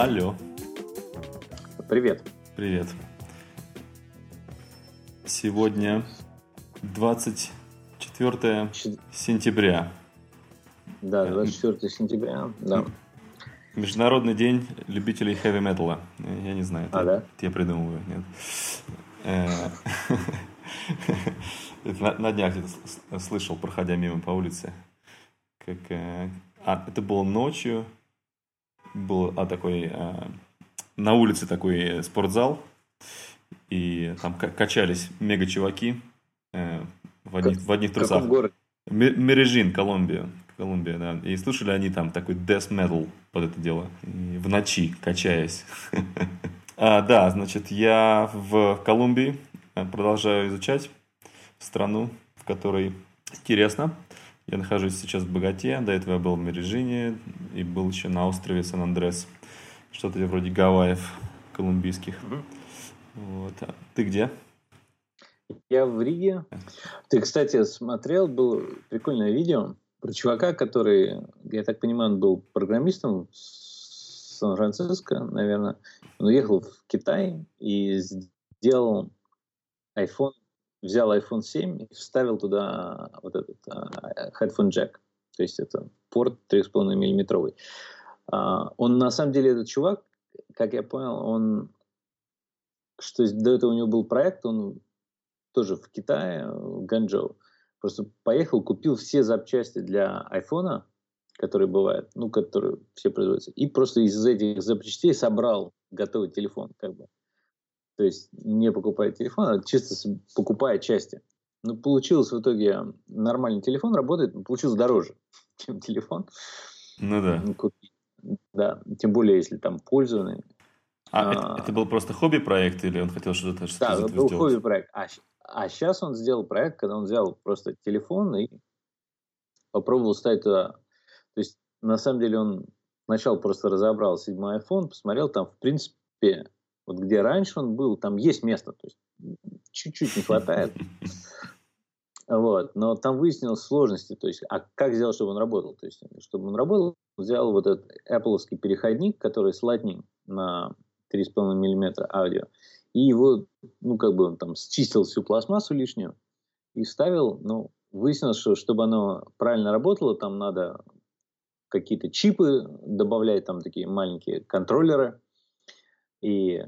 Алло. Привет. Привет. Сегодня 24 сентября. Да, 24 сентября, да. Международный день любителей хэви-металла. Я не знаю, а, да? я придумываю, нет. Э, на, днях слышал, проходя мимо по улице, как... Э, а, это было ночью, был а, такой... А, на улице такой спортзал, и там качались мега-чуваки э, в одних, как, в одних трусах. В? Мережин, Колумбия. Колумбия, да. И слушали они там такой death metal под это дело. И в ночи, качаясь. а, да, значит, я в Колумбии э, продолжаю изучать страну, в которой интересно. Я нахожусь сейчас в Богате, до этого я был в Мережине и был еще на острове Сан-Андрес. Что-то вроде Гавайев колумбийских. Mm-hmm. Вот. А ты где? Я в Риге. Ты, кстати, смотрел, было прикольное видео про чувака, который, я так понимаю, он был программистом в Сан-Франциско, наверное. Он уехал в Китай и сделал iPhone, взял iPhone 7 и вставил туда вот этот uh, headphone jack. То есть это порт 3,5 миллиметровый. Uh, он на самом деле, этот чувак, как я понял, он что до этого у него был проект, он тоже в Китае, в Ганчжоу, просто поехал, купил все запчасти для айфона, которые бывают, ну, которые все производятся, и просто из этих запчастей собрал готовый телефон, как бы. То есть не покупая телефон, а чисто покупая части. Ну, получилось в итоге нормальный телефон, работает, но получилось дороже, чем телефон. Ну да. Купить. Да, тем более, если там пользованный. А, а это, это был просто хобби-проект или он хотел что-то что Да, это был хобби-проект. А, а сейчас он сделал проект, когда он взял просто телефон и попробовал ставить туда. То есть, на самом деле, он сначала просто разобрал седьмой iPhone, посмотрел там, в принципе, вот где раньше он был, там есть место, то есть чуть-чуть не хватает. Вот. Но там выяснилось сложности. То есть, а как сделать, чтобы он работал? То есть, чтобы он работал, взял вот этот Apple переходник, который с Lightning на 3,5 мм аудио. И его, ну, как бы он там счистил всю пластмассу лишнюю и ставил, ну, выяснилось, что чтобы оно правильно работало, там надо какие-то чипы добавлять, там такие маленькие контроллеры. И,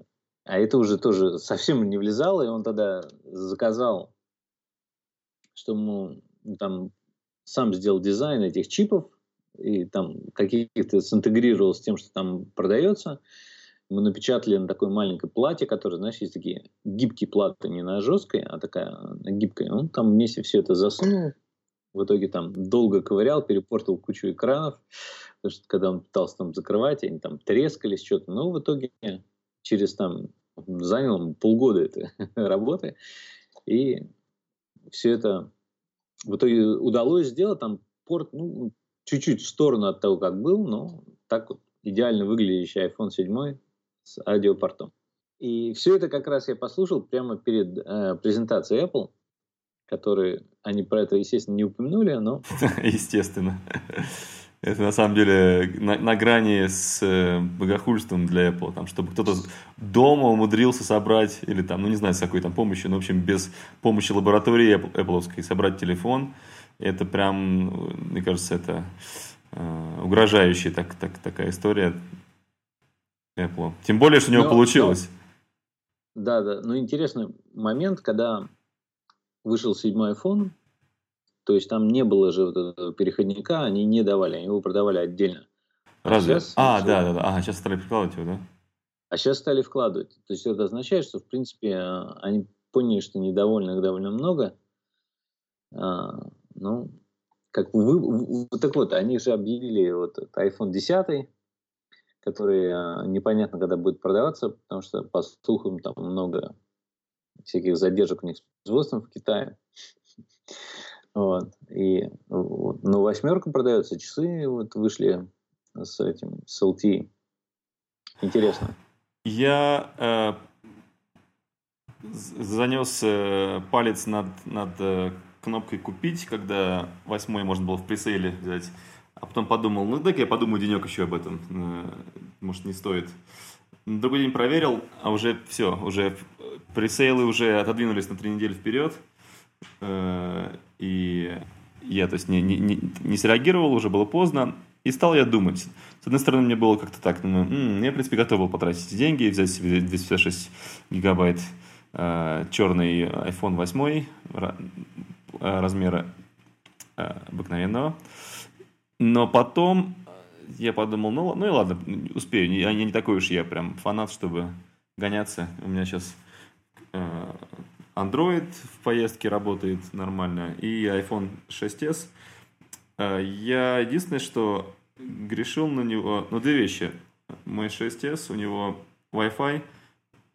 а это уже тоже совсем не влезало, и он тогда заказал, что ему там сам сделал дизайн этих чипов, и там каких-то синтегрировал с тем, что там продается мы напечатали на такой маленькой плате, которая, знаешь, есть такие гибкие платы, не на жесткой, а такая на гибкой. Он там вместе все это засунул. В итоге там долго ковырял, перепортил кучу экранов. Потому что когда он пытался там закрывать, они там трескались, что-то. Но в итоге через там занял полгода этой работы. И все это в итоге удалось сделать. Там порт, ну, чуть-чуть в сторону от того, как был, но так вот идеально выглядящий iPhone 7 с аудиопортом. И все это как раз я послушал прямо перед э, презентацией Apple, которые они про это, естественно, не упомянули, но... Естественно. Это на самом деле на, на грани с э, богохульством для Apple, там, чтобы кто-то дома умудрился собрать, или там, ну не знаю, с какой там помощью, но в общем без помощи лаборатории Apple, Apple собрать телефон, это прям, мне кажется, это э, угрожающая так, так, такая история. Apple. Тем более, что у него но, получилось. Но, да, да. Но интересный момент, когда вышел седьмой iPhone, то есть там не было же вот этого переходника, они не давали, они его продавали отдельно. А Разве? Сейчас, а, все... да, да, да. Ага, сейчас стали вкладывать его, да? А сейчас стали вкладывать. То есть это означает, что, в принципе, они поняли, что недовольных довольно много. А, ну, как вы, так вот, они же объявили вот iPhone 10, который а, непонятно, когда будет продаваться, потому что, по слухам, там много всяких задержек у них с производством в Китае. Вот. И ну, восьмерка продается, часы вот вышли с этим, с LTE. Интересно. Я э, занес э, палец над, над э, кнопкой «Купить», когда восьмой можно было в пресейле взять. А потом подумал, ну дай-ка я подумаю денек еще об этом. Э, может, не стоит. На другой день проверил, а уже все, уже пресейлы уже отодвинулись на три недели вперед. Э, и я, то есть, не, не, не, не среагировал, уже было поздно. И стал я думать. С одной стороны, мне было как-то так, ну, я, в принципе, готов был потратить деньги и взять себе 256 гигабайт э, черный iPhone 8 э, размера э, обыкновенного. Но потом я подумал, ну, ну и ладно, успею. Я, я не такой уж я прям фанат, чтобы гоняться. У меня сейчас э, Android в поездке работает нормально и iPhone 6s. Э, я единственное, что грешил на него, ну, две вещи. Мой 6s, у него Wi-Fi,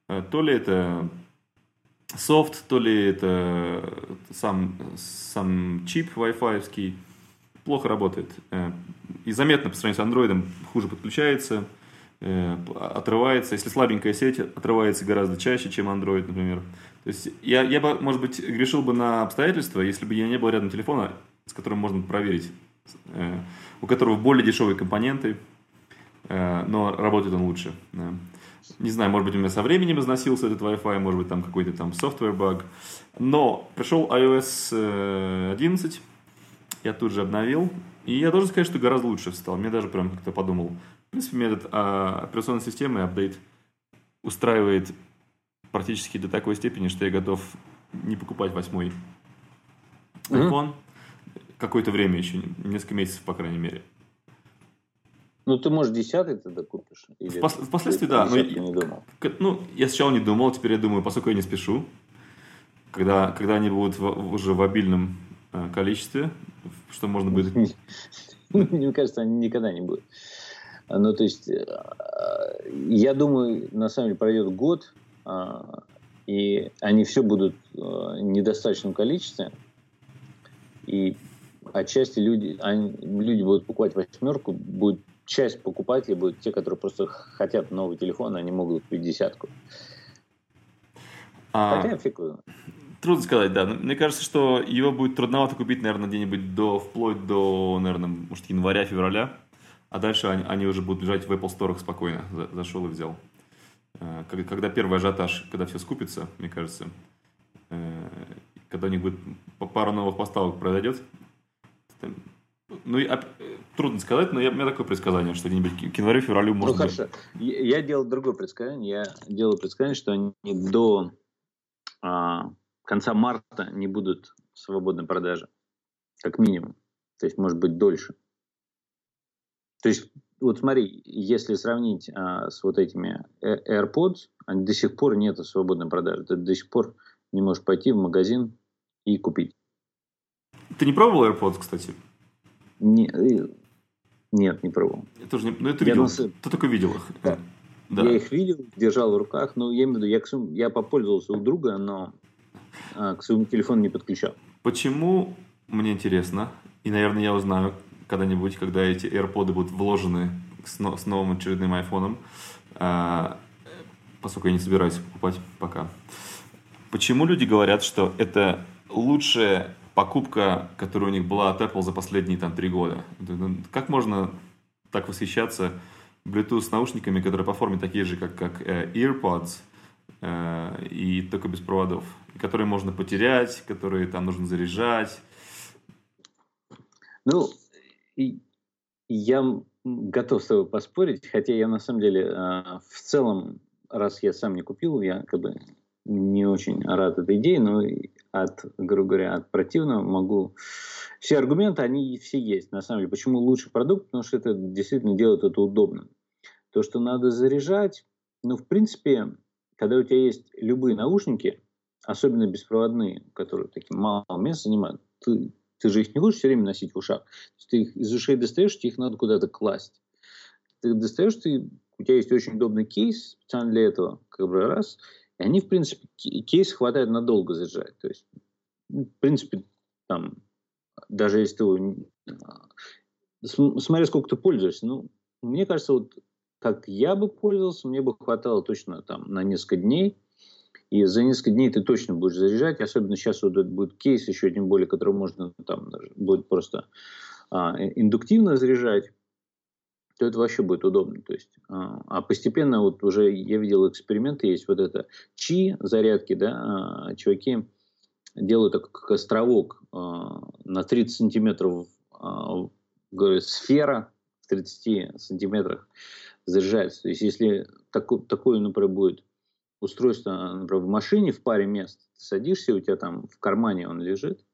э, то ли это софт, то ли это сам, сам чип Wi-Fi, плохо работает. Э, и заметно по сравнению с Android хуже подключается, отрывается. Если слабенькая сеть, отрывается гораздо чаще, чем Android, например. То есть я, я бы, может быть, грешил бы на обстоятельства, если бы я не был рядом телефона, с которым можно проверить, э, у которого более дешевые компоненты, э, но работает он лучше. Да. Не знаю, может быть, у меня со временем износился этот Wi-Fi, может быть, там какой-то там software баг. Но пришел iOS 11, э, я тут же обновил, и я должен сказать, что гораздо лучше стал. Мне даже прям как-то подумал. В принципе, мне этот а, операционной системы апдейт устраивает практически до такой степени, что я готов не покупать восьмой iPhone. Mm-hmm. Какое-то время еще, несколько месяцев, по крайней мере. Ну, ты, может, десятый тогда купишь? Или Впос- впоследствии, да. Но я, не думал. Ну, я сначала не думал, теперь я думаю, поскольку я не спешу, когда, когда они будут в, уже в обильном э, количестве, что можно будет... Мне кажется, они никогда не будут. Ну, то есть, э, я думаю, на самом деле пройдет год, а, и они все будут э, в недостаточном количестве, и отчасти люди, они, люди будут покупать восьмерку, будет часть покупателей будут те, которые просто хотят новый телефон, они могут купить десятку. А, Хотя фиг Трудно сказать, да. Мне кажется, что его будет трудновато купить, наверное, где-нибудь до, вплоть до, наверное, может, января-февраля. А дальше они, они уже будут лежать в Apple Store спокойно. Зашел и взял. Э, когда первый ажиотаж, когда все скупится, мне кажется, э, когда у них будет пара новых поставок произойдет, ну, и, трудно сказать, но я, у меня такое предсказание, что где-нибудь к январю-февралю может ну, хорошо. быть. Я, я делал другое предсказание. Я делал предсказание, что они до а, конца марта не будут в свободной продаже. Как минимум. То есть, может быть, дольше. То есть, вот смотри, если сравнить а, с вот этими AirPods, они до сих пор нет свободной продажи. Ты до сих пор не можешь пойти в магазин и купить. Ты не пробовал AirPods, кстати? Не, э, нет, не пробовал. Я тоже не... Ну, это видел. Нас... Ты только видел их. Да. да. Я их видел, держал в руках, но я имею в виду, я, я попользовался у друга, но а, к своему телефону не подключал. Почему, мне интересно, и, наверное, я узнаю, когда-нибудь, когда эти AirPods будут вложены с, с новым очередным айфоном, а, поскольку я не собираюсь покупать пока. Почему люди говорят, что это лучшая покупка, которая у них была от Apple за последние там три года? Ну, как можно так восхищаться Bluetooth наушниками, которые по форме такие же, как, как э, AirPods, э, и только без проводов, которые можно потерять, которые там нужно заряжать? Ну, я готов с тобой поспорить, хотя я на самом деле а, в целом, раз я сам не купил, я как бы не очень рад этой идее, но от, грубо говоря, от противного могу... Все аргументы, они все есть, на самом деле. Почему лучший продукт? Потому что это действительно делает это удобным. То, что надо заряжать, ну, в принципе, когда у тебя есть любые наушники, особенно беспроводные, которые таким мало места занимают, ты ты же их не будешь все время носить в ушах. Ты их из ушей достаешь, тебе их надо куда-то класть. Ты достаешь, ты, у тебя есть очень удобный кейс специально для этого, как бы раз. И они, в принципе, кейс хватает надолго заряжать. То есть, ну, в принципе, там, даже если ты смотря сколько ты пользуешься, ну, мне кажется, вот как я бы пользовался, мне бы хватало точно там на несколько дней. И за несколько дней ты точно будешь заряжать, особенно сейчас вот этот будет кейс еще, тем более, который можно там будет просто а, индуктивно заряжать. то это вообще будет удобно. То есть, а, а постепенно вот уже я видел эксперименты, есть вот это чи зарядки, да, а, чуваки делают так, как островок а, на 30 сантиметров, говорю, сфера в 30 сантиметрах заряжается. То есть, если таку, такое, например, будет устройство, например, в машине в паре мест, ты садишься, у тебя там в кармане он лежит,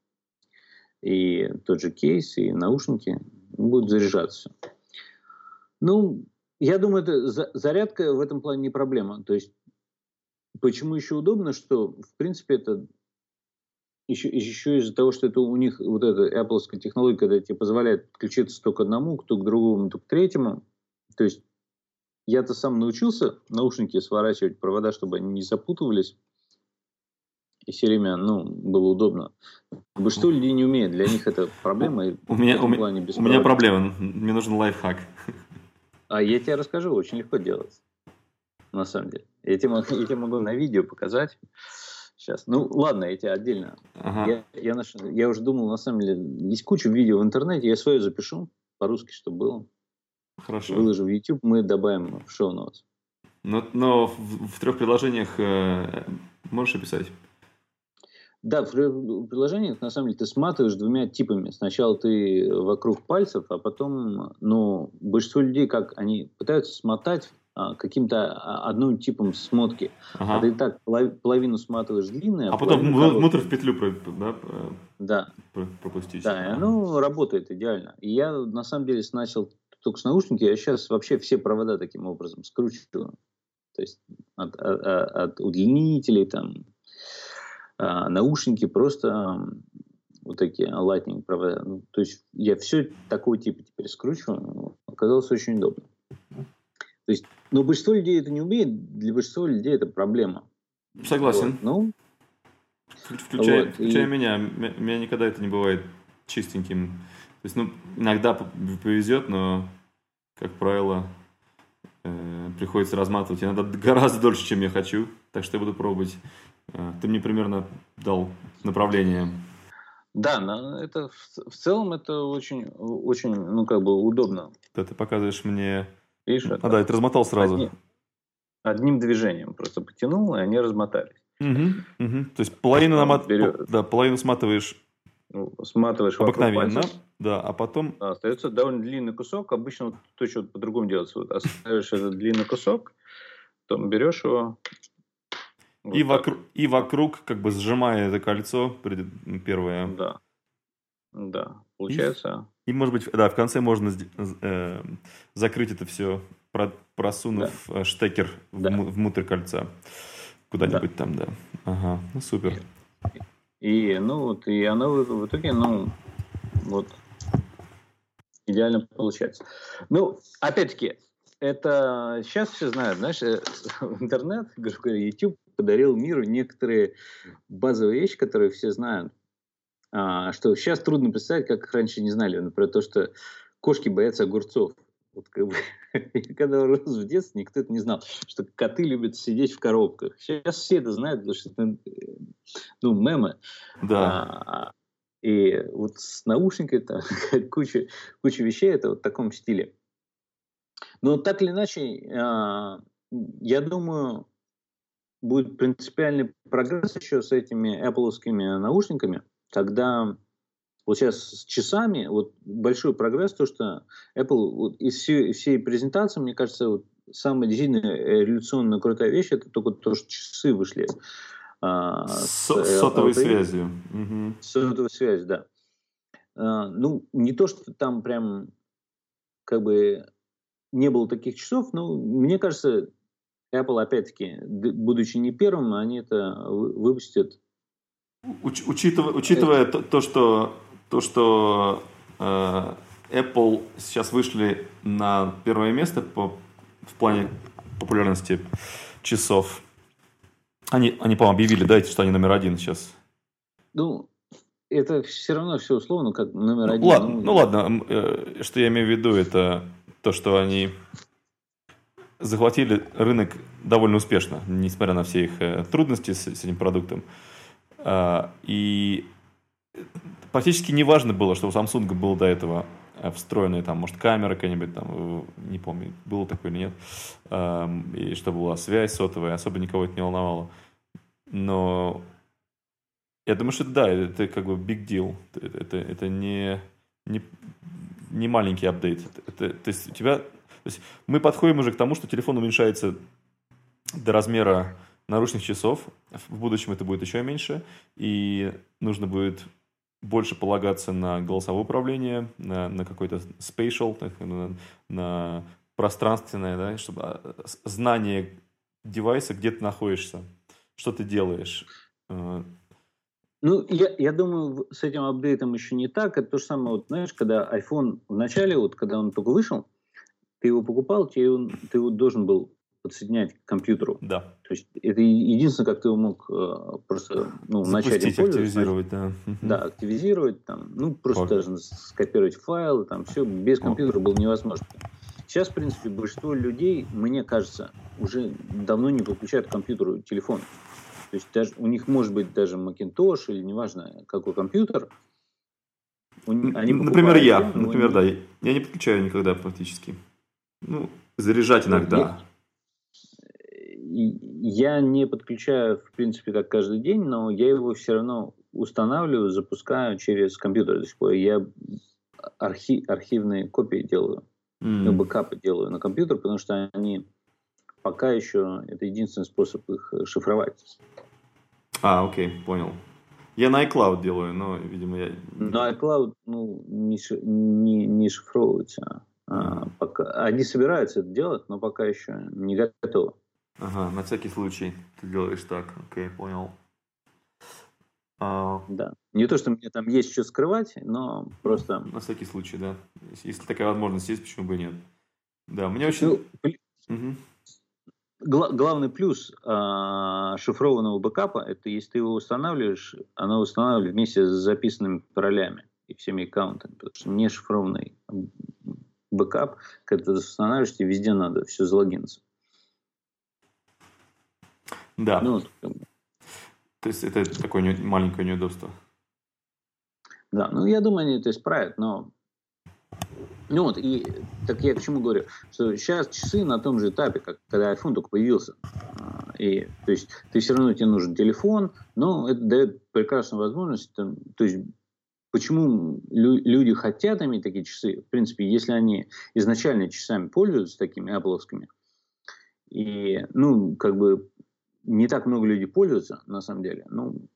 и тот же кейс, и наушники будут заряжаться. Ну, я думаю, это зарядка в этом плане не проблема. То есть, почему еще удобно, что, в принципе, это еще, еще из-за того, что это у них вот эта Apple технология, когда тебе позволяет подключиться то к одному, то к другому, то к третьему. То есть, я-то сам научился наушники сворачивать провода, чтобы они не запутывались. И все время, ну, было удобно. Большинство людей не умеет, для них это проблема. У меня, у, меня, у меня проблема, мне нужен лайфхак. А я тебе расскажу, очень легко делать. На самом деле. Я тебе, могу, я тебе могу на видео показать. Сейчас. Ну, ладно, я тебе отдельно. Ага. Я, я, наш, я уже думал, на самом деле, есть куча видео в интернете, я свое запишу по-русски, чтобы было. Хорошо. Выложу в YouTube, мы добавим в шоу-ноутс. Но, но в, в трех приложениях э, можешь описать? Да, в приложениях, на самом деле, ты сматываешь двумя типами. Сначала ты вокруг пальцев, а потом, ну, большинство людей, как они пытаются смотать а, каким-то а, одним типом смотки. Ага. А ты так половину сматываешь длинную, а, а потом внутрь в петлю да, да. пропустить. Да, ага. ну, работает идеально. И я, на самом деле, начал только с наушники, я сейчас вообще все провода таким образом скручиваю. То есть от, от, от удлинителей, там, а, наушники просто вот такие lightning провода. Ну, то есть я все такого типа теперь скручиваю. Оказалось очень удобно. То есть, но большинство людей это не умеет, для большинства людей это проблема. Согласен. Вот, ну, включая, вот, включая и... меня, меня никогда это не бывает чистеньким. То есть, ну, иногда повезет, но, как правило, э, приходится разматывать иногда гораздо дольше, чем я хочу. Так что я буду пробовать Э, ты мне примерно дал направление. Да, это в целом это очень, очень, ну как бы удобно. Да, ты показываешь мне. Видишь? А да, ты размотал сразу. Одним, одним движением просто потянул, и они размотались. Угу, угу. То есть половину намат... Да, половину сматываешь. Ну, сматываешь обыкновенно, да, а потом. Да, остается довольно длинный кусок. Обычно вот, то, что по-другому делается, вот оставишь этот длинный кусок, потом берешь его, вот и, вокруг, и вокруг, как бы сжимая это кольцо первое. Да. Да. Получается. И, и может быть, да, в конце можно э, закрыть это все, просунув да. Э, штекер да. в, внутрь кольца. Куда-нибудь да. там, да. Ага, ну супер. И, ну вот, и оно в, итоге, ну, вот, идеально получается. Ну, опять-таки, это сейчас все знают, знаешь, э, интернет, YouTube подарил миру некоторые базовые вещи, которые все знают. А, что сейчас трудно представить, как раньше не знали. Например, то, что кошки боятся огурцов. Вот как бы, когда рос в детстве, никто это не знал, что коты любят сидеть в коробках. Сейчас все это знают, потому что это ну, мемы. Да. А, и вот с наушниками там куча, куча вещей это вот в таком стиле. Но так или иначе, а, я думаю, будет принципиальный прогресс еще с этими Apple наушниками, когда вот сейчас с часами, вот большой прогресс, то, что Apple вот из всей, всей презентации, мне кажется, вот самая действительно революционная крутая вещь, это только то, что часы вышли. А, с, с сотовой LTE. связью. Угу. С сотовой связью, да. А, ну, не то, что там прям как бы не было таких часов, но мне кажется, Apple, опять-таки, будучи не первым, они это выпустят. Уч, учитывая, учитывая это... то, то, что, то, что э, Apple сейчас вышли на первое место по, в плане популярности часов, они, они по-моему, объявили, да, что они номер один сейчас. Ну, это все равно все условно, как номер ну, один. Ладно, ну, ну ладно, э, что я имею в виду, это то, что они захватили рынок довольно успешно, несмотря на все их э, трудности с, с этим продуктом. А, и практически не важно было, что у Samsung был до этого встроенные там, может, камера какая-нибудь там, не помню, было такое или нет, и чтобы была связь сотовая, особо никого это не волновало. Но я думаю, что да, это как бы big deal. Это, это, это не, не, не маленький апдейт. Это, то есть у тебя... То есть мы подходим уже к тому, что телефон уменьшается до размера наручных часов. В будущем это будет еще меньше. И нужно будет больше полагаться на голосовое управление, на, на какой-то spatial, на, на пространственное, да, чтобы а, знание девайса, где ты находишься, что ты делаешь. Э, ну, я, я думаю, с этим апдейтом еще не так. Это то же самое, вот, знаешь, когда iPhone в начале, вот, когда он только вышел, ты его покупал, тебе он, ты его должен был подсоединять к компьютеру. Да. То есть это единственное, как ты его мог э, просто ну, начать им пользоваться. активизировать, да. Да, активизировать, там, ну, просто Фак. даже скопировать файлы, там, все без компьютера было невозможно. Сейчас, в принципе, большинство людей, мне кажется, уже давно не подключают к компьютеру телефон. То есть даже, у них может быть даже Macintosh или неважно какой компьютер. Они Например, я. Например, да. Я не подключаю никогда практически. Ну, заряжать иногда. Я не подключаю, в принципе, так каждый день, но я его все равно устанавливаю, запускаю через компьютер до сих пор. Я архи, архивные копии делаю, mm. бэкапы делаю на компьютер, потому что они пока еще это единственный способ их шифровать. А, окей, понял. Я на iCloud делаю, но, видимо, я... На iCloud ну, не, не, не шифровывается. А, пока... Они собираются это делать, но пока еще не готовы. Ага, на всякий случай ты делаешь так. Окей, понял. А... Да. Не то, что мне там есть что скрывать, но просто... На всякий случай, да. Если такая возможность есть, почему бы и нет. Да, мне очень... Ну, угу гла- главный плюс э, шифрованного бэкапа – это если ты его устанавливаешь, оно устанавливает вместе с записанными паролями и всеми аккаунтами. Потому что не шифрованный бэкап, когда ты устанавливаешь, тебе везде надо все залогиниться. Да. Ну, то есть это такое не, маленькое неудобство. Да, ну я думаю, они это исправят, но ну вот, и так я к чему говорю, что сейчас часы на том же этапе, как когда iPhone только появился. А, и, то есть, ты все равно тебе нужен телефон, но это дает прекрасную возможность, там, то есть, почему лю- люди хотят иметь такие часы, в принципе, если они изначально часами пользуются такими Apple, и, ну, как бы, не так много людей пользуются, на самом деле, ну,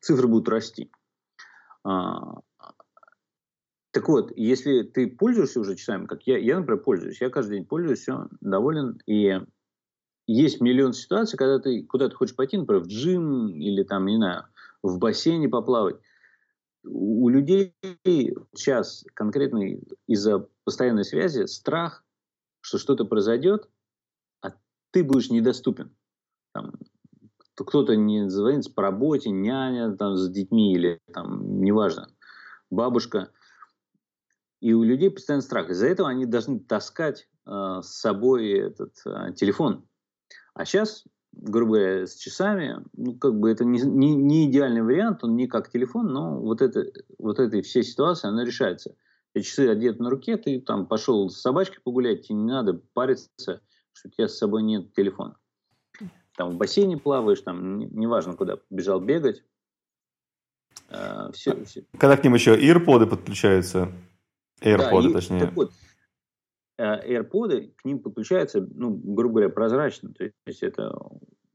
цифры будут расти. А, так вот, если ты пользуешься уже часами, как я, я, например, пользуюсь, я каждый день пользуюсь, все, доволен, и есть миллион ситуаций, когда ты куда-то хочешь пойти, например, в джим или там, не знаю, в бассейне поплавать. У людей сейчас конкретно из-за постоянной связи страх, что что-то произойдет, а ты будешь недоступен. Там, кто-то не звонит по работе, няня там, с детьми или там, неважно, бабушка – и у людей постоянно страх. Из-за этого они должны таскать э, с собой этот э, телефон. А сейчас, грубо говоря, с часами, ну, как бы это не, не, не идеальный вариант, он не как телефон, но вот, это, вот этой всей ситуации, она решается. Эти часы одеты на руке, ты там пошел с собачкой погулять, тебе не надо париться, что у тебя с собой нет телефона. Там в бассейне плаваешь, там неважно куда, бежал бегать. Э, все, все. Когда к ним еще AirPods подключаются, AirPods, да, точнее. Вот, э, AirPods, к ним подключаются, ну, грубо говоря, прозрачно. То есть это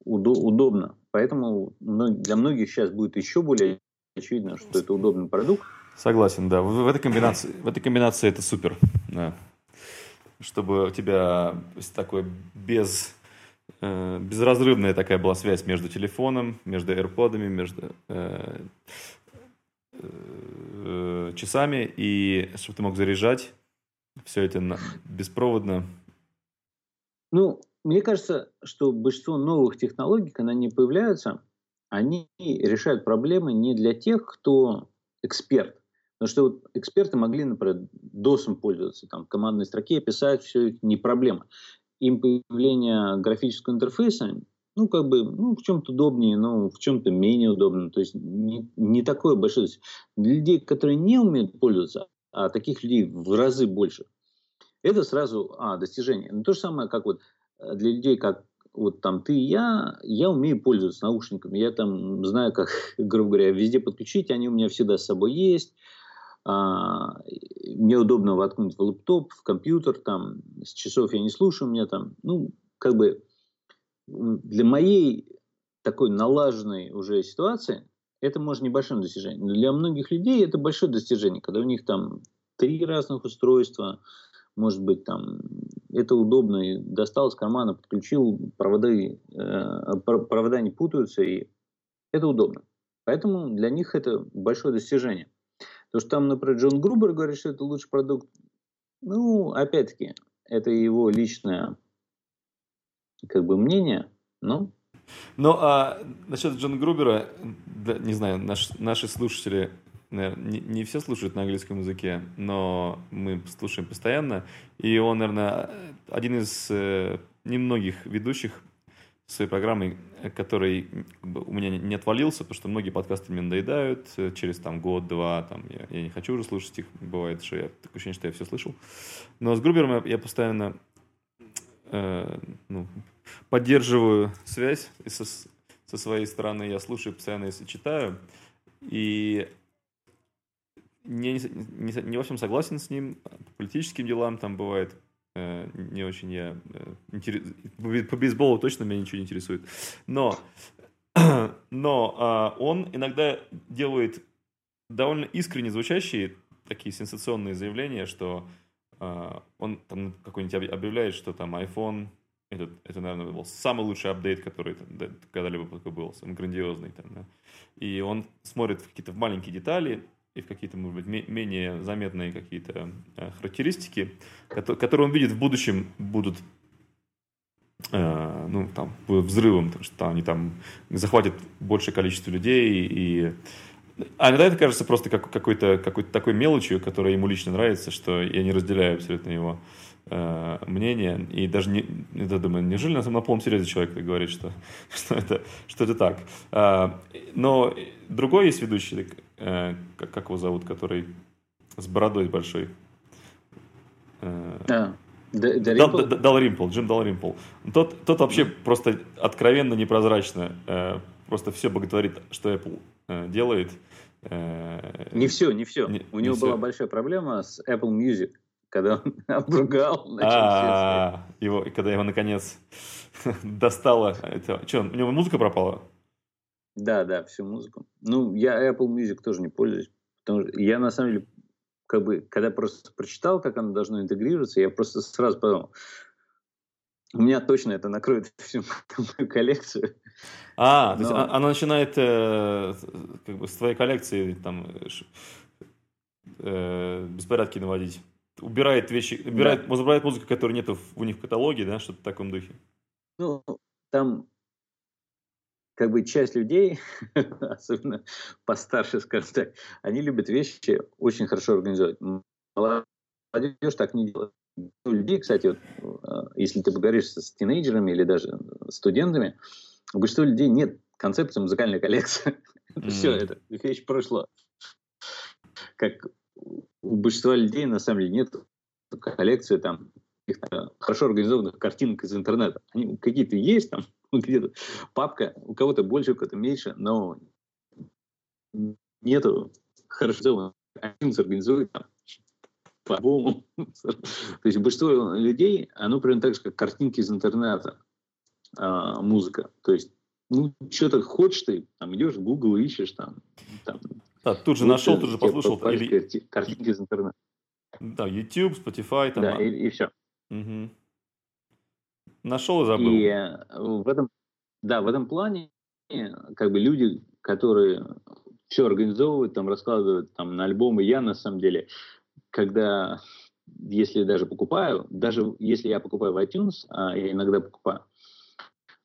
удобно. Поэтому для многих сейчас будет еще более очевидно, что это удобный продукт. Согласен, да. В, этой комбинации, в этой комбинации это супер. Да. Чтобы у тебя такой без, э, безразрывная такая была связь между телефоном, между AirPods, между э, э, часами, и чтобы ты мог заряжать все это на, беспроводно. Ну, мне кажется, что большинство новых технологий, когда они появляются, они решают проблемы не для тех, кто эксперт. Потому что вот эксперты могли, например, DOS пользоваться, там, в командной строке писать, все это не проблема. Им появление графического интерфейса ну, как бы, ну, в чем-то удобнее, но в чем-то менее удобно. То есть не, не такое большое. Для людей, которые не умеют пользоваться, а таких людей в разы больше. Это сразу, а, достижение. Но ну, то же самое, как вот э, для людей, как вот там ты и я, я умею пользоваться наушниками. Я там знаю, как, грубо говоря, везде подключить, они у меня всегда с собой есть. А, мне удобно воткнуть в лэптоп, в компьютер, там, с часов я не слушаю, у меня там, ну, как бы для моей такой налаженной уже ситуации это может небольшим достижением. Для многих людей это большое достижение, когда у них там три разных устройства, может быть, там это удобно, и достал из кармана, подключил, провода, э, провода не путаются, и это удобно. Поэтому для них это большое достижение. То, что там, например, Джон Грубер говорит, что это лучший продукт, ну, опять-таки, это его личное как бы мнение, но... Ну, а насчет Джона Грубера, да, не знаю, наш, наши слушатели наверное, не, не все слушают на английском языке, но мы слушаем постоянно. И он, наверное, один из э, немногих ведущих своей программы, который у меня не отвалился, потому что многие подкасты мне надоедают э, через там год-два, там я, я не хочу уже слушать их, бывает, что я такое ощущение, что я все слышал. Но с Грубером я, я постоянно э, ну, поддерживаю связь со, со своей стороны я слушаю постоянно, если читаю. И не, не, не во всем согласен с ним. По политическим делам там бывает не очень я... Э. По бейсболу точно меня ничего не интересует. Но, но э, он иногда делает довольно искренне звучащие такие сенсационные заявления, что э, он там какой-нибудь объявляет, что там iPhone это, это, наверное, был самый лучший апдейт, который да, когда-либо был, самый грандиозный. Там, да. И он смотрит какие-то маленькие детали, и в какие-то, может быть, менее заметные какие-то э, характеристики, которые он видит в будущем будут э, ну, там, взрывом, потому что они там захватят большее количество людей, и а иногда это кажется просто как, какой-то какой такой мелочью, которая ему лично нравится, что я не разделяю абсолютно его э, мнение. И даже не, я думаю, неужели на, на полном серьезе человек говорит, что, что, это, что это так. А, но другой есть ведущий, э, как, как его зовут, который с бородой большой. Э, а. Дал Римпл, Джим Дал Римпл. Тот, тот вообще просто откровенно непрозрачно э, просто все боготворит, что Apple э, делает. Э, не все, не все. Не, У него все. была большая проблема с Apple Music, когда он обругал. А, его, когда его наконец достало. Это, что, у него музыка пропала? Да, да, всю музыку. Ну, я Apple Music тоже не пользуюсь. Потому что я, на самом деле, как бы, когда просто прочитал, как оно должно интегрироваться, я просто сразу подумал, у меня точно это накроет всю мою коллекцию. А, Но... то есть а, она начинает э, как бы с твоей коллекции там э, беспорядки наводить. Убирает вещи, убирает, да. убирает музыку, которой нет у них в каталоге, да, что-то в таком духе. Ну, там как бы часть людей, особенно постарше, скажем так, они любят вещи очень хорошо организовать. Молодежь так не делает. У людей, кстати, вот, э, если ты поговоришь с тинейджерами или даже студентами, у большинства людей нет концепции музыкальной коллекции. Mm. Все, это вещь прошла. Как у большинства людей, на самом деле, нет коллекции там хорошо организованных картинок из интернета. Они какие-то есть там, где-то папка, у кого-то больше, у кого-то меньше, но нету хорошо сделанных. Один там, по-любому. То есть большинство людей, оно примерно так же, как картинки из интернета, а, музыка. То есть, ну, что-то хочешь ты, там идешь в Google, ищешь там. там да, тут же нашел, тут же послушал. Или... Картинки из интернета. Да, YouTube, Spotify. Там, да, и, и все. Угу. Нашел и забыл. И э, в этом, да, в этом плане как бы люди, которые все организовывают, там раскладывают там на альбомы, я на самом деле когда, если даже покупаю, даже если я покупаю в iTunes, а я иногда покупаю,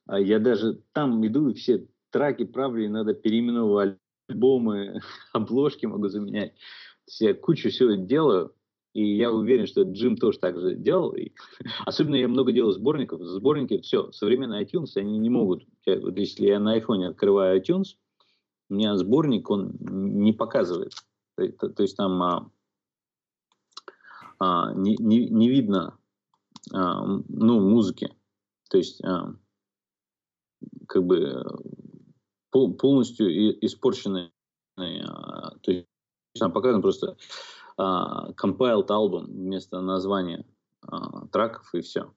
а я даже там иду и все траки правлю, надо переименовывать альбомы, обложки могу заменять. Я кучу всего делаю, и я уверен, что Джим тоже так же делал. И, особенно я много делаю сборников. Сборники, все, современные iTunes, они не могут. Вот если я на iPhone открываю iTunes, у меня сборник, он не показывает. То, то, то есть там а, а, не, не, не видно а, ну, музыки. То есть а, как бы пол, полностью испорченный. А, то есть там показано просто а, compiled album вместо названия а, треков и все.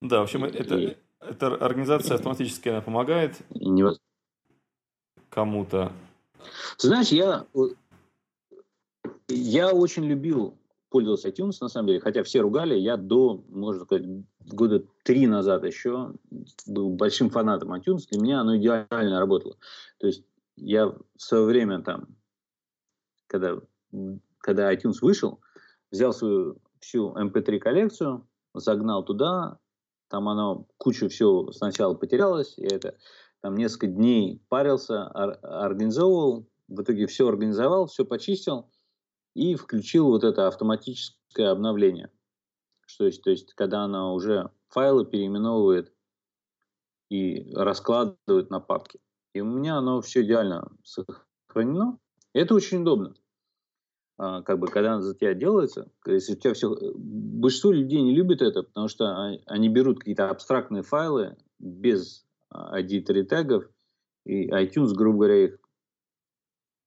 Да, в общем, и, это, и, эта организация автоматически она помогает кому-то. Знаешь, я, я очень любил пользовался iTunes, на самом деле, хотя все ругали, я до, можно сказать, года три назад еще был большим фанатом iTunes, для меня оно идеально работало. То есть я в свое время там, когда, когда iTunes вышел, взял свою всю MP3 эм коллекцию, загнал туда, там оно кучу всего сначала потерялось, и это там несколько дней парился, организовывал, в итоге все организовал, все почистил, и включил вот это автоматическое обновление. Что есть, то есть, когда она уже файлы переименовывает и раскладывает на папки. И у меня оно все идеально сохранено. Это очень удобно. А, как бы, когда она за тебя делается, если у тебя все... Большинство людей не любит это, потому что они берут какие-то абстрактные файлы без ID3 тегов, и iTunes, грубо говоря, их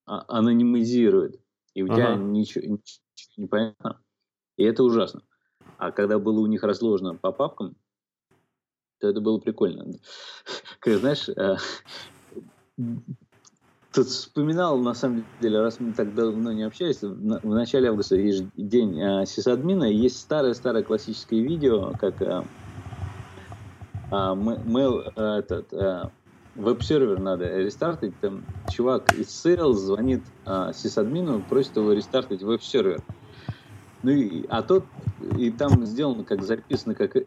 а, анонимизирует и у ага. тебя ничего, ничего не понятно. И это ужасно. А когда было у них разложено по папкам, то это было прикольно. Как, знаешь, э, тут вспоминал, на самом деле, раз мы так давно не общались, в начале августа есть день э, сисадмина, есть старое-старое классическое видео, как э, mail, этот, веб-сервер надо рестартить, там чувак из Sales звонит а, сисадмину, просит его рестартить веб-сервер. Ну и, а тот, и там сделано как записано, как э,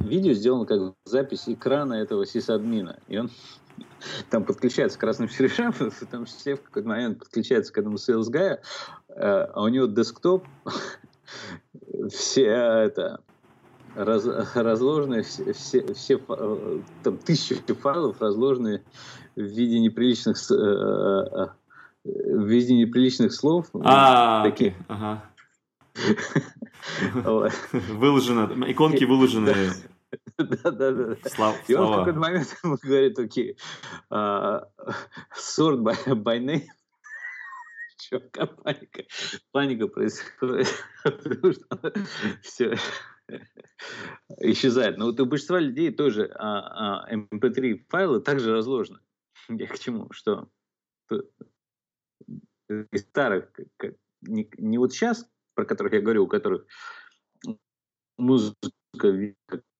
видео сделано как запись экрана этого сисадмина. И он там подключается к разным серверам, там все в какой-то момент подключается к этому sales guy, э, а у него десктоп, все это, раз, разложены все, все, все там тысячи файлов разложены в виде неприличных э, э, в виде неприличных слов. А, такие. Ага. Выложено, иконки выложены. Да, да, да. Слова. И он в какой-то момент говорит, окей, uh, sort by, name. Чувака, паника. Паника происходит. Все. Исчезает. Но вот у большинства людей тоже а, а, MP3 эм файлы также разложены. Я к чему? Что из старых, не, не вот сейчас, про которых я говорю, у которых музыка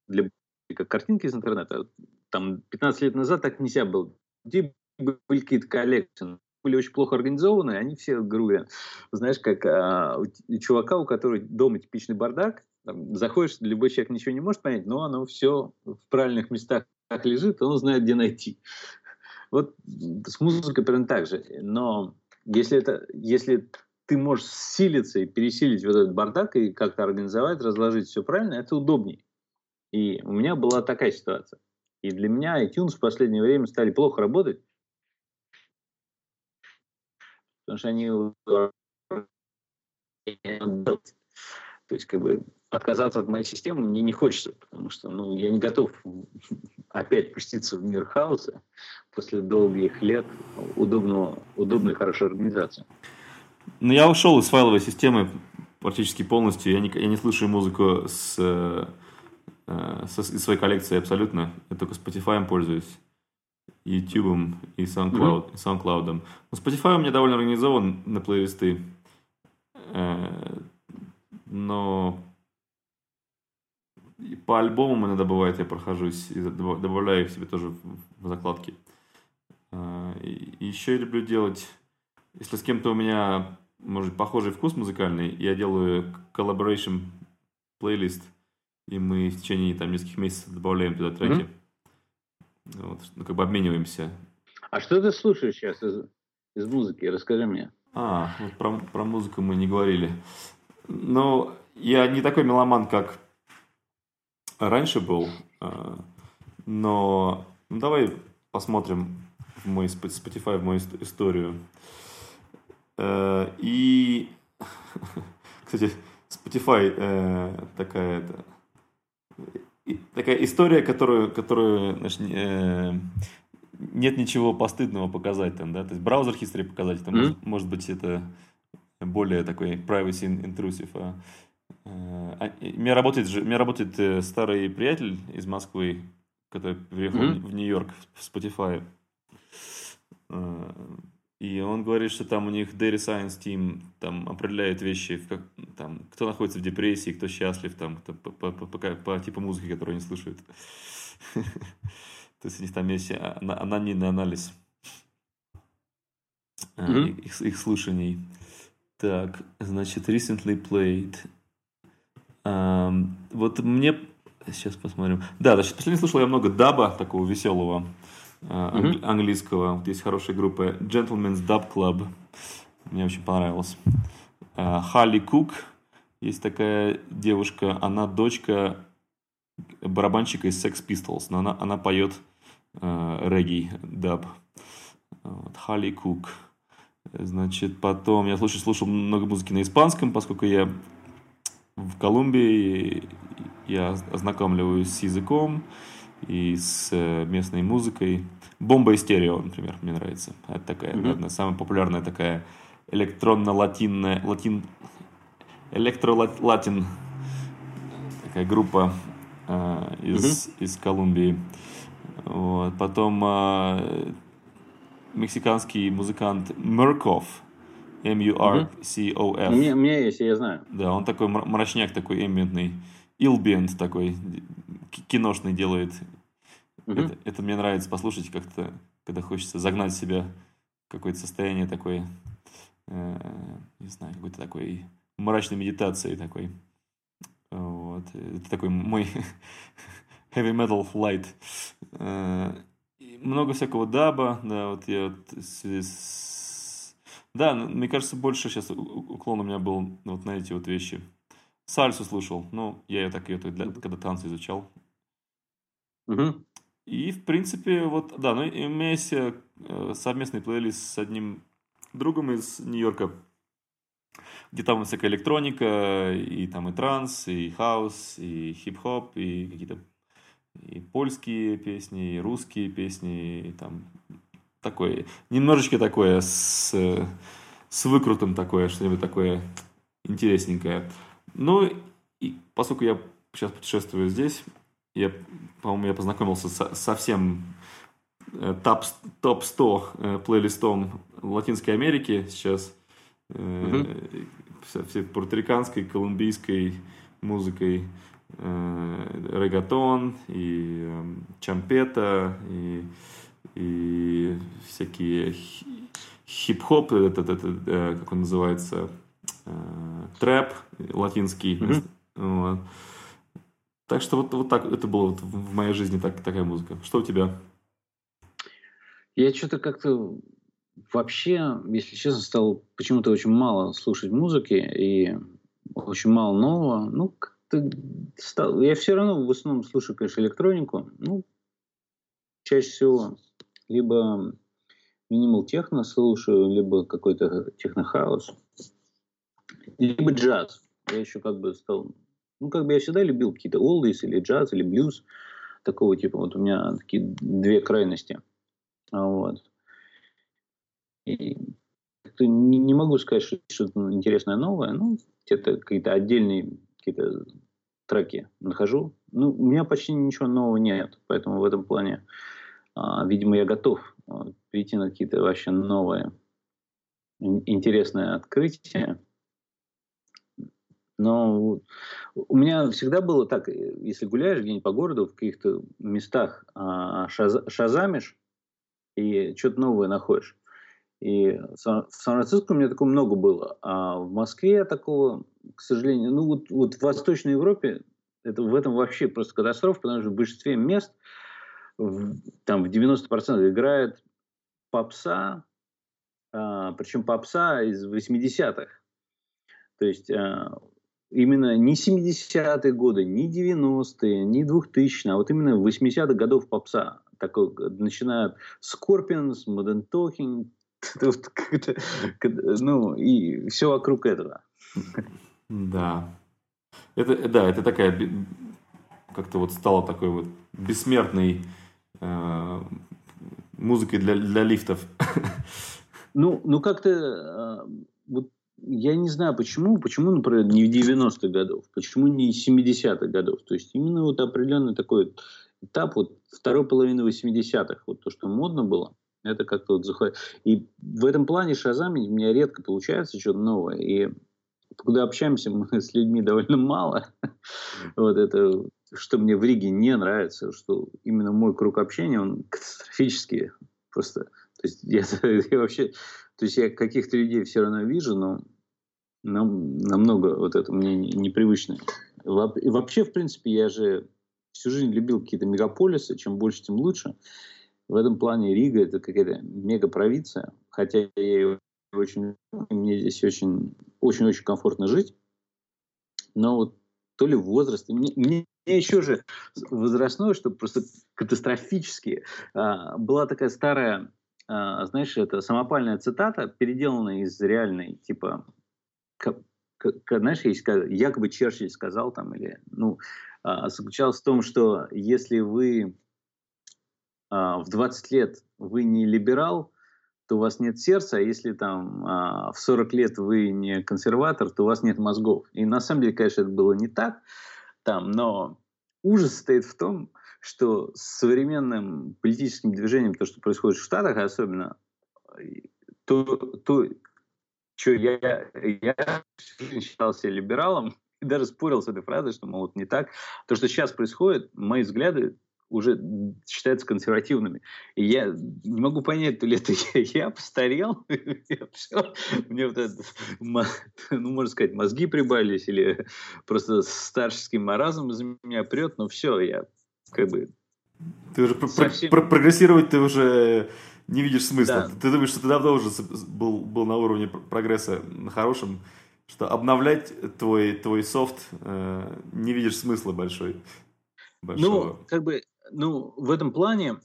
для как картинки из интернета, там 15 лет назад так нельзя было. Где были какие-то коллекции, были очень плохо организованы, они все, грубо знаешь, как а, у чувака, у которого дома типичный бардак, заходишь, любой человек ничего не может понять, но оно все в правильных местах лежит, он знает, где найти. Вот с музыкой примерно так же. Но если, это, если ты можешь силиться и пересилить вот этот бардак и как-то организовать, разложить все правильно, это удобней. И у меня была такая ситуация. И для меня iTunes в последнее время стали плохо работать, потому что они то есть, как бы, отказаться от моей системы мне не хочется, потому что ну, я не готов опять пуститься в мир хаоса после долгих лет удобного, удобной хорошей организации. Ну, я ушел из файловой системы практически полностью. Я не, я не слушаю музыку с, э, с, из своей коллекции абсолютно. Я только Spotify пользуюсь. YouTube и SoundCloud. Mm-hmm. И SoundCloud. Но Spotify у меня довольно организован на плейлисты. Э, но и по альбомам иногда бывает, я прохожусь и добавляю их себе тоже в закладки. А, и еще я люблю делать, если с кем-то у меня, может, похожий вкус музыкальный, я делаю collaboration плейлист, и мы в течение там нескольких месяцев добавляем туда треки. Mm-hmm. Вот, ну, как бы обмениваемся. А что ты слушаешь сейчас из, из музыки? Расскажи мне. А, вот про, про музыку мы не говорили. Ну, я не такой меломан, как раньше был, а, но ну, давай посмотрим в мой Spotify, в мою историю. Э, и, кстати, Spotify э, такая, это, такая история, которую, которую значит, э, нет ничего постыдного показать там, да, то есть браузер history показать, это mm-hmm. может, может быть это более такой privacy intrusive. А, у меня работает, у меня работает э, старый приятель из Москвы, который приехал mm-hmm. в Нью-Йорк в Spotify. Э, и он говорит, что там у них Data Science Team там определяет вещи, как, там, кто находится в депрессии, кто счастлив, там, кто, по, по, по, по, по типу музыки, которую они слушают. То есть у них там есть анонимный анализ их слушаний. Так, значит, recently played. Вот мне... Сейчас посмотрим. Да, значит, последний слушал я много даба, такого веселого. Uh, английского. Вот есть хорошая группа Gentleman's Dub Club. Мне очень понравилось. Халли Кук. Есть такая девушка, она дочка барабанщика из Sex Pistols, но она, она поет э, регги, даб. Вот, Халли Кук. Значит, потом я слушал, слушал много музыки на испанском, поскольку я в Колумбии, я ознакомливаюсь с языком и с э, местной музыкой. Бомба и стерео, например, мне нравится. Это такая, mm-hmm. одна самая популярная такая электронно-латинная, латин, электро-латин такая группа э, из, mm-hmm. из Колумбии. Вот. Потом э, мексиканский музыкант Мурков, M-U-R-C-O-F. У меня, у меня есть, я знаю. Да, он такой мрачняк такой эмбиентный. Илбиент такой, киношный делает. Mm-hmm. Это, это мне нравится послушать как-то, когда хочется загнать себя в какое-то состояние такое, э, не знаю, какой-то такой мрачной медитации такой. Вот. Это такой мой heavy metal light. Э, много всякого даба, да, вот я вот с... Да, мне кажется, больше сейчас уклон у меня был вот на эти вот вещи. Сальсу слушал, ну, я ее так ее для, когда танцы изучал. Угу. И, в принципе, вот, да, ну, у меня есть э, совместный плейлист с одним другом из Нью-Йорка, где там всякая электроника, и там и транс, и хаус, и хип-хоп, и какие-то и польские песни, и русские песни, и там такое, немножечко такое с, с выкрутом такое, что-нибудь такое интересненькое. Ну, и поскольку я сейчас путешествую здесь, я, по-моему, я познакомился со, со всем э, топ, топ-100 э, плейлистом Латинской Америки сейчас. Mm-hmm. Э, все пуэрториканской, колумбийской музыкой э, регатон, и э, чампета, и, и всякие хип-хоп, это, это, это, э, как он называется, э, трэп латинский. Mm-hmm. Вот. Так что вот, вот так это было вот в моей жизни так, такая музыка. Что у тебя? Я что-то как-то вообще, если честно, стал почему-то очень мало слушать музыки и очень мало нового. Ну, стал, я все равно в основном слушаю, конечно, электронику. Ну, чаще всего либо минимал техно слушаю, либо какой-то технохаус, либо джаз. Я еще как бы стал... Ну, как бы я всегда любил какие-то олдис или джаз, или блюз такого типа. Вот у меня такие две крайности. Вот. И не, не могу сказать, что что-то интересное новое. Ну, это какие-то отдельные какие-то треки нахожу. Ну, у меня почти ничего нового нет, поэтому в этом плане, а, видимо, я готов а, перейти на какие-то вообще новые интересные открытия. Но у меня всегда было так, если гуляешь где-нибудь по городу, в каких-то местах а, шаз, шазамишь и что-то новое находишь. И в Сан-Франциско у меня такого много было. А в Москве такого, к сожалению, ну вот, вот в Восточной Европе это, в этом вообще просто катастрофа, потому что в большинстве мест в, там в 90% играет попса, а, причем попса из 80-х. То есть а, именно не 70-е годы, не 90-е, не 2000-е, а вот именно 80-х годов попса. Такой, начинают Scorpions, Modern Talking, ну и все вокруг этого. Да. Это, да, это такая, как-то вот стала такой вот бессмертной э, музыкой для, для лифтов. Ну, ну как-то, э, вот я не знаю почему, почему, например, не в 90-х годов, почему не 70-х годов. То есть именно вот определенный такой этап вот второй половины 80-х, вот то, что модно было, это как-то вот заходит. И в этом плане шазамить у меня редко получается что-то новое. И когда общаемся мы с людьми довольно мало, вот это, что мне в Риге не нравится, что именно мой круг общения, он катастрофически просто, то есть я, я вообще, то есть я каких-то людей все равно вижу, но нам, намного вот это мне непривычно. И вообще, в принципе, я же всю жизнь любил какие-то мегаполисы, чем больше, тем лучше. В этом плане Рига это какая-то мегапровинция, хотя я ее очень мне здесь очень очень-очень комфортно жить. Но вот то ли возраст, мне, мне еще же возрастное, что просто катастрофически. А, была такая старая, а, знаешь, это самопальная цитата, переделанная из реальной, типа, как, как, знаешь, есть якобы Черчилль сказал там, или, ну, а, заключалась в том, что если вы в 20 лет вы не либерал, то у вас нет сердца, а если там в 40 лет вы не консерватор, то у вас нет мозгов. И на самом деле, конечно, это было не так, там, но ужас стоит в том, что с современным политическим движением, то, что происходит в Штатах особенно, то, то что я, я считал себя либералом, даже спорил с этой фразой, что, мол, вот не так. То, что сейчас происходит, мои взгляды уже считаются консервативными. И я не могу понять, то ли это я, я постарел, мне вот это, ну, можно сказать, мозги прибавились, или просто старческий маразм из меня прет, но все, я как бы... Ты уже совсем... про прогрессировать ты уже не видишь смысла. Да. Ты думаешь, что ты давно уже был, был на уровне прогресса на хорошем, что обновлять твой, твой софт э, не видишь смысла большой. Большого. Ну, как бы, ну, в этом плане,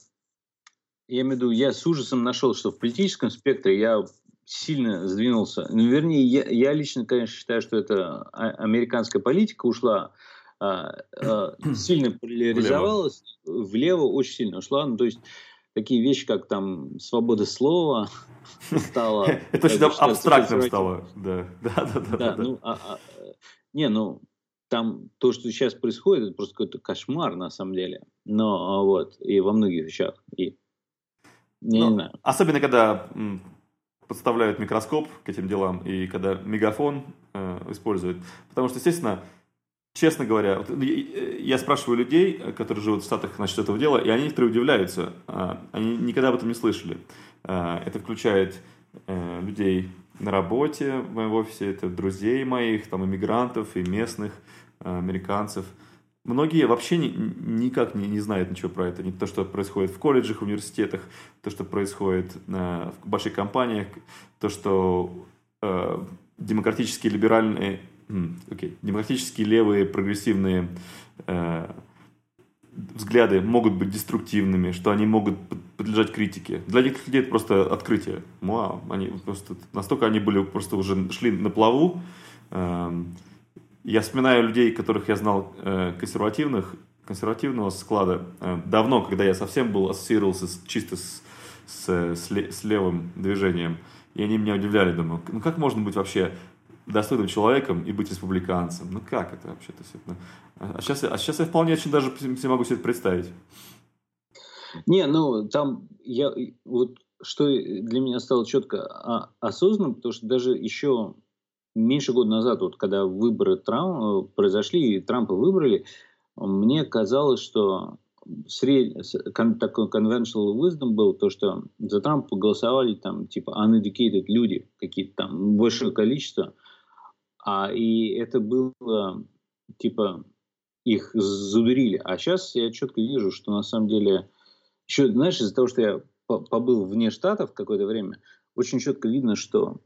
я имею в виду, я с ужасом нашел, что в политическом спектре я сильно сдвинулся. Ну, вернее, я, я лично, конечно, считаю, что это а, американская политика ушла, а, а, сильно поляризовалась, влево. влево очень сильно ушла. Ну, то есть такие вещи, как там свобода слова стала... Это очень абстрактным стало, да. Да, да. Ну, а, а, не, ну, там то, что сейчас происходит, это просто какой-то кошмар на самом деле. Но вот, и во многих вещах. И, не, ну, не знаю. Особенно, когда подставляют микроскоп к этим делам, и когда мегафон э, используют. Потому что, естественно, честно говоря, вот я спрашиваю людей, которые живут в Штатах насчет этого дела, и они некоторые удивляются. А, они никогда об этом не слышали. А, это включает э, людей на работе в моем офисе, это друзей моих, там, иммигрантов и местных, э, американцев. Многие вообще ни, никак не, не знают ничего про это. Не то, что происходит в колледжах, университетах, то, что происходит э, в больших компаниях, то, что э, демократические либеральные okay. демократические левые прогрессивные э, взгляды могут быть деструктивными, что они могут подлежать критике. Для некоторых людей это просто открытие. Вау, они просто настолько они были просто уже шли на плаву. Э, я вспоминаю людей, которых я знал э, консервативных, консервативного склада э, давно, когда я совсем был ассоциировался с, чисто с, с, с, с левым движением. И они меня удивляли, думаю, ну как можно быть вообще достойным человеком и быть республиканцем. Ну как это вообще? То есть, это, а, сейчас, а сейчас я вполне очень даже себе могу себе это представить. Не, ну там я вот что для меня стало четко а, осознанным, потому что даже еще меньше года назад, вот когда выборы Трампа э, произошли и Трампа выбрали, мне казалось, что сред... такой conventional wisdom был, то, что за Трампа голосовали там типа uneducated люди, какие-то там большое количество – а, и это было, типа, их задурили. А сейчас я четко вижу, что на самом деле, еще, знаешь, из-за того, что я побыл вне штатов какое-то время, очень четко видно, что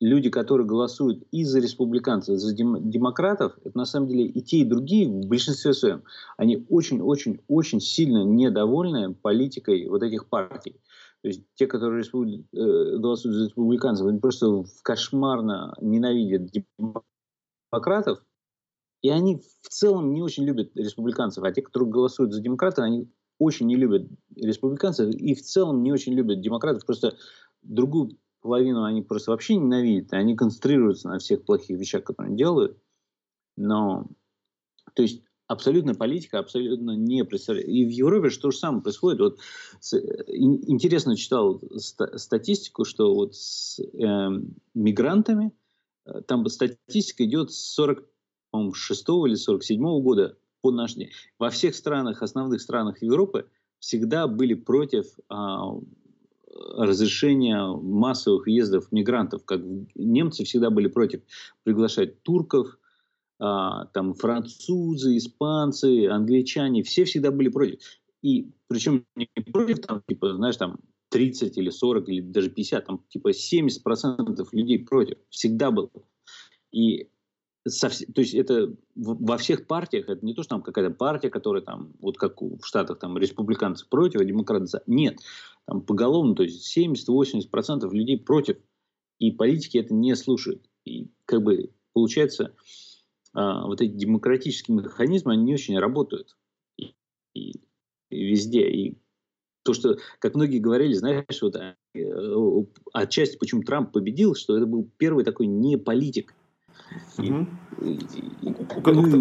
люди, которые голосуют и за республиканцев, и за дем- демократов, это на самом деле и те, и другие в большинстве своем, они очень-очень-очень сильно недовольны политикой вот этих партий. То есть те, которые. Э, голосуют за республиканцев, они просто кошмарно ненавидят демократов, и они в целом не очень любят республиканцев, а те, которые голосуют за демократов, они очень не любят республиканцев и в целом не очень любят демократов. Просто другую половину они просто вообще ненавидят, они концентрируются на всех плохих вещах, которые они делают. Но, то есть, абсолютно политика абсолютно не представляет. И в Европе же то же самое происходит. Вот с, интересно читал ста, статистику, что вот с э, мигрантами э, там статистика идет с 46 или 47 года по наш день. Во всех странах, основных странах Европы всегда были против а, разрешения массовых въездов мигрантов. Как немцы всегда были против приглашать турков, а, там французы, испанцы, англичане, все всегда были против. И причем не против, там, типа, знаешь, там 30 или 40 или даже 50, там типа 70% людей против. Всегда было. И совсем, то есть это во всех партиях, это не то, что там какая-то партия, которая там, вот как в Штатах, там республиканцы против, а демократы за. Нет, там поголовно, то есть 70-80% людей против, и политики это не слушают. И как бы получается, а, вот эти демократические механизмы, они не очень работают. И, и, и везде. И то, что, как многие говорили, знаешь, вот э, отчасти, почему Трамп победил, что это был первый такой не политик, У,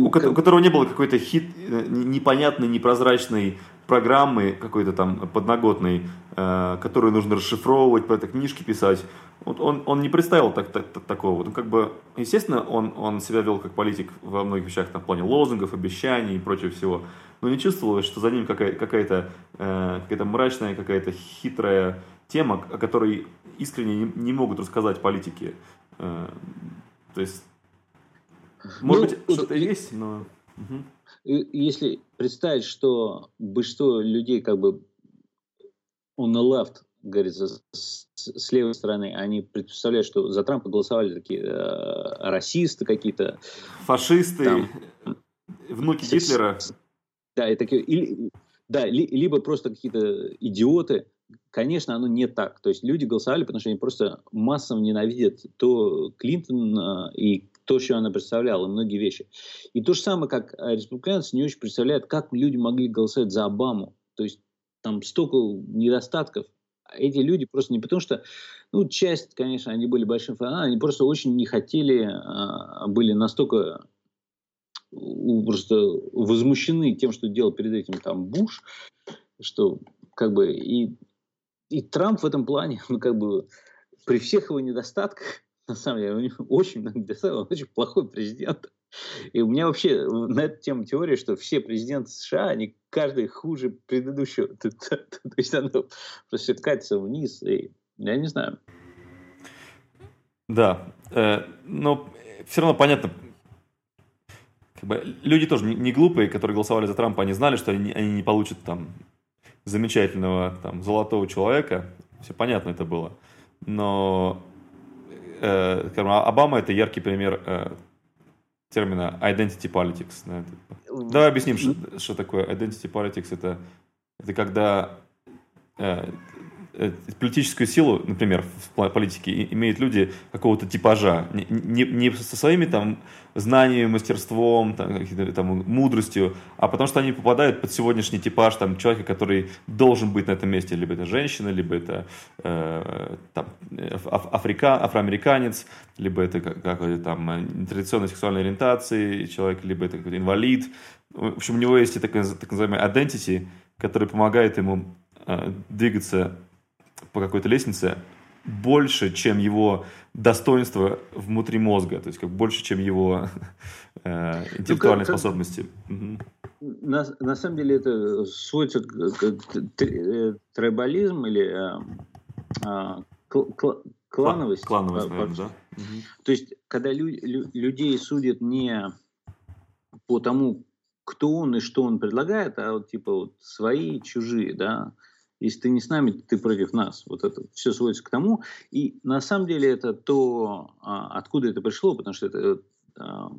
у, которого не было какой-то хит, э, непонятной, непрозрачной программы, какой-то там подноготной, э, которую нужно расшифровывать, по этой книжке писать. Вот он, он не представил так, так, так, такого. Ну, как бы, естественно, он, он себя вел как политик во многих вещах, там, в плане лозунгов, обещаний и прочего всего. Но не чувствовалось, что за ним какая, какая-то, э, какая-то мрачная, какая-то хитрая тема, о которой искренне не, не могут рассказать политики. Э, то есть может ну, быть, что-то есть, но... Если представить, что большинство людей как бы on the left, говорится, с, с левой стороны, они представляют, что за Трампа голосовали такие э, расисты какие-то. Фашисты, там, внуки Гитлера. Да, и такие, или, да, ли, либо просто какие-то идиоты. Конечно, оно не так. То есть люди голосовали, потому что они просто массово ненавидят то Клинтон и то, что она представляла, многие вещи. И то же самое, как э, республиканцы не очень представляют, как люди могли голосовать за Обаму. То есть там столько недостатков. Эти люди просто не потому что, ну, часть, конечно, они были большим фанатом, они просто очень не хотели, а, были настолько просто возмущены тем, что делал перед этим там Буш, что как бы и, и Трамп в этом плане, ну, как бы при всех его недостатках, на самом деле, у него очень много он очень плохой президент. И у меня вообще на эту тему теория, что все президенты США, они каждый хуже предыдущего. То, есть оно просто катится вниз, и я не знаю. Да, э, но все равно понятно, как бы, люди тоже не глупые, которые голосовали за Трампа, они знали, что они, они не получат там замечательного там золотого человека, все понятно это было, но э, скажем, а Обама это яркий пример э, термина identity politics. Да. Давай объясним, что, что такое identity politics. Это, это когда Э, политическую силу, например, в политике имеют люди какого-то типажа, не, не, не со своими там знаниями, мастерством, там, там, мудростью, а потому что они попадают под сегодняшний типаж там, человека, который должен быть на этом месте, либо это женщина, либо это э, там, аф африка, афроамериканец, либо это какой-то там традиционной сексуальной ориентации человек, либо это какой-то инвалид. В общем, у него есть так, так называемый identity, который помогает ему э, двигаться по какой-то лестнице больше, чем его достоинство внутри мозга, то есть как больше, чем его э, интеллектуальные ну, как, способности. На, на самом деле это сводится к, к, э, трибализм или э, э, кл, клановость. Клановость, наверное, да. То есть, когда лю, лю, людей судят не по тому, кто он и что он предлагает, а вот типа вот свои, чужие, да, если ты не с нами, ты против нас. Вот это все сводится к тому. И на самом деле это то, а, откуда это пришло, потому что это а,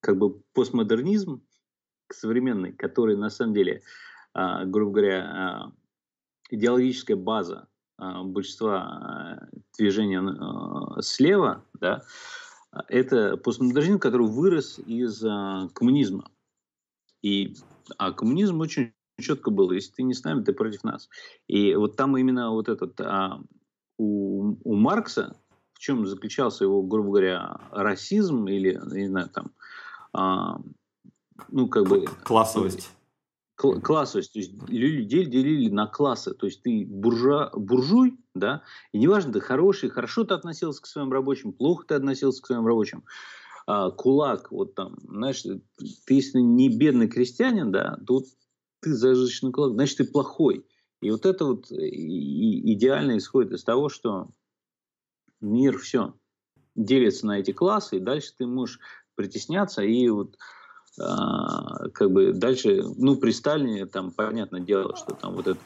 как бы постмодернизм современный, который на самом деле, а, грубо говоря, идеологическая база большинства движения слева, да, это постмодернизм, который вырос из коммунизма. И, а коммунизм очень четко был, если ты не с нами, ты против нас. И вот там именно вот этот а, у, у Маркса, в чем заключался его, грубо говоря, расизм или, не знаю, там, а, ну, как бы... Классовость. Классовость. То есть людей делили на классы. То есть ты буржуа, буржуй, да, и неважно, ты хороший, хорошо ты относился к своим рабочим, плохо ты относился к своим рабочим. А, кулак, вот там, знаешь, ты если не бедный крестьянин, да, то ты зажиточный кулак, значит, ты плохой. И вот это вот идеально исходит из того, что мир все делится на эти классы, и дальше ты можешь притесняться, и вот а, как бы дальше, ну, при Сталине, там, понятное дело, что там вот это...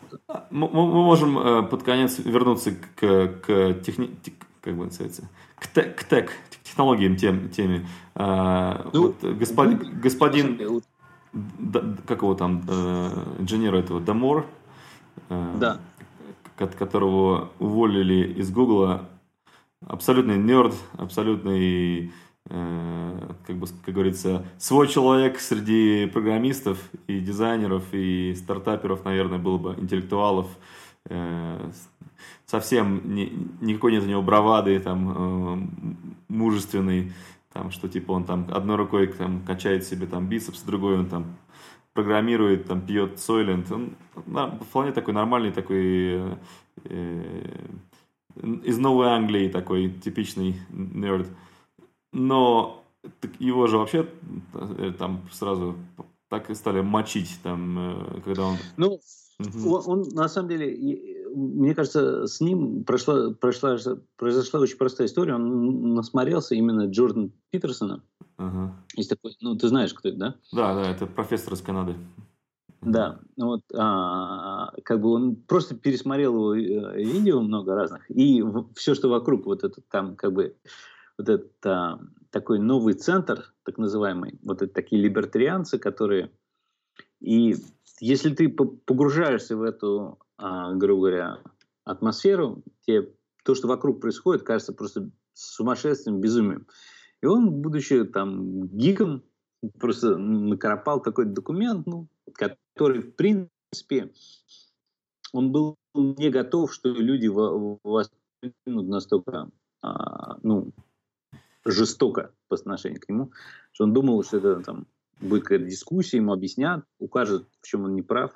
Мы, мы можем э, под конец вернуться к, к техни... как бы называется, к, те, к тек, технологиям тем, теме. А, ну, вот господин, ну, господин да, как его там, э, инженера этого, Дамор, э, да. которого уволили из Гугла, абсолютный нерд, абсолютный Э, как бы, как говорится, свой человек среди программистов и дизайнеров и стартаперов, наверное, был бы интеллектуалов. Совсем не, никакой нет у него бравады, там, мужественный, там, что типа он там одной рукой там, качает себе там бицепс, другой он там программирует, там, пьет Сойлент. Он на, вполне такой нормальный, такой э, из Новой Англии такой типичный нерд. Но его же вообще э, там сразу так и стали мочить, там, э, когда он... Ну, он, он, на самом деле, мне кажется, с ним прошла, прошла, произошла очень простая история. Он насмотрелся именно Джордан Питерсона. Ага. Есть такой, ну, ты знаешь, кто это, да? Да, да, это профессор из Канады. Да, вот а, как бы он просто пересмотрел его э, видео много разных, и все, что вокруг, вот это там как бы вот этот а, такой новый центр, так называемый, вот это такие либертарианцы, которые... И если ты погружаешься в эту, а, грубо говоря, атмосферу, тебе то, что вокруг происходит, кажется просто сумасшествием, безумием. И он, будучи там гиком, просто накропал такой документ, ну, который, в принципе, он был не готов, что люди воспримут настолько, а, ну, жестоко по отношению к нему, что он думал, что это там будет какая-то дискуссия, ему объяснят, укажут, в чем он не прав.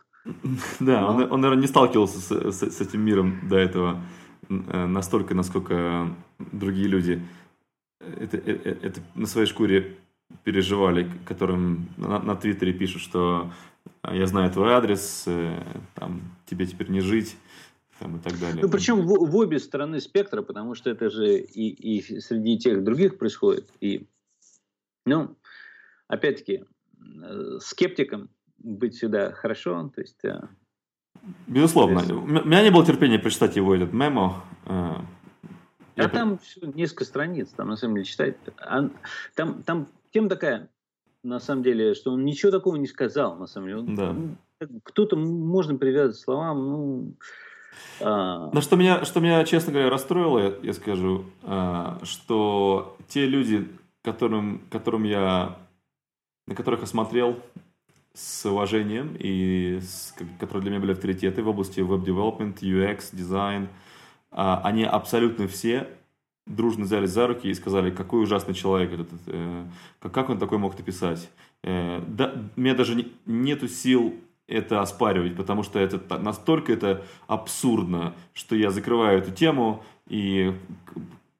Да, Но... он, он, наверное, не сталкивался с, с, с этим миром до этого э, настолько, насколько другие люди это, это, э, это на своей шкуре переживали, которым на, на Твиттере пишут, что я знаю твой адрес, э, там, тебе теперь не жить, там, и так далее. Ну, причем в, в обе стороны спектра, потому что это же и, и среди тех других происходит. И, ну, опять-таки, скептиком быть всегда хорошо. То есть, э, Безусловно. Есть... У меня не было терпения прочитать его этот мемо. Э, а Я... там несколько страниц, там на самом деле читать. А, там, там тема такая, на самом деле, что он ничего такого не сказал, на самом деле. Да. Кто-то можно привязать словам, ну, а. Но что меня, что меня, честно говоря, расстроило, я, я скажу, а, что те люди, которым, которым я, на которых я смотрел с уважением и с, которые для меня были авторитеты в области веб-девелопмент, UX, дизайн, а, они абсолютно все дружно взяли за руки и сказали, какой ужасный человек этот, э, как он такой мог написать. Э, да, у меня даже не, нету сил это оспаривать, потому что это настолько это абсурдно, что я закрываю эту тему и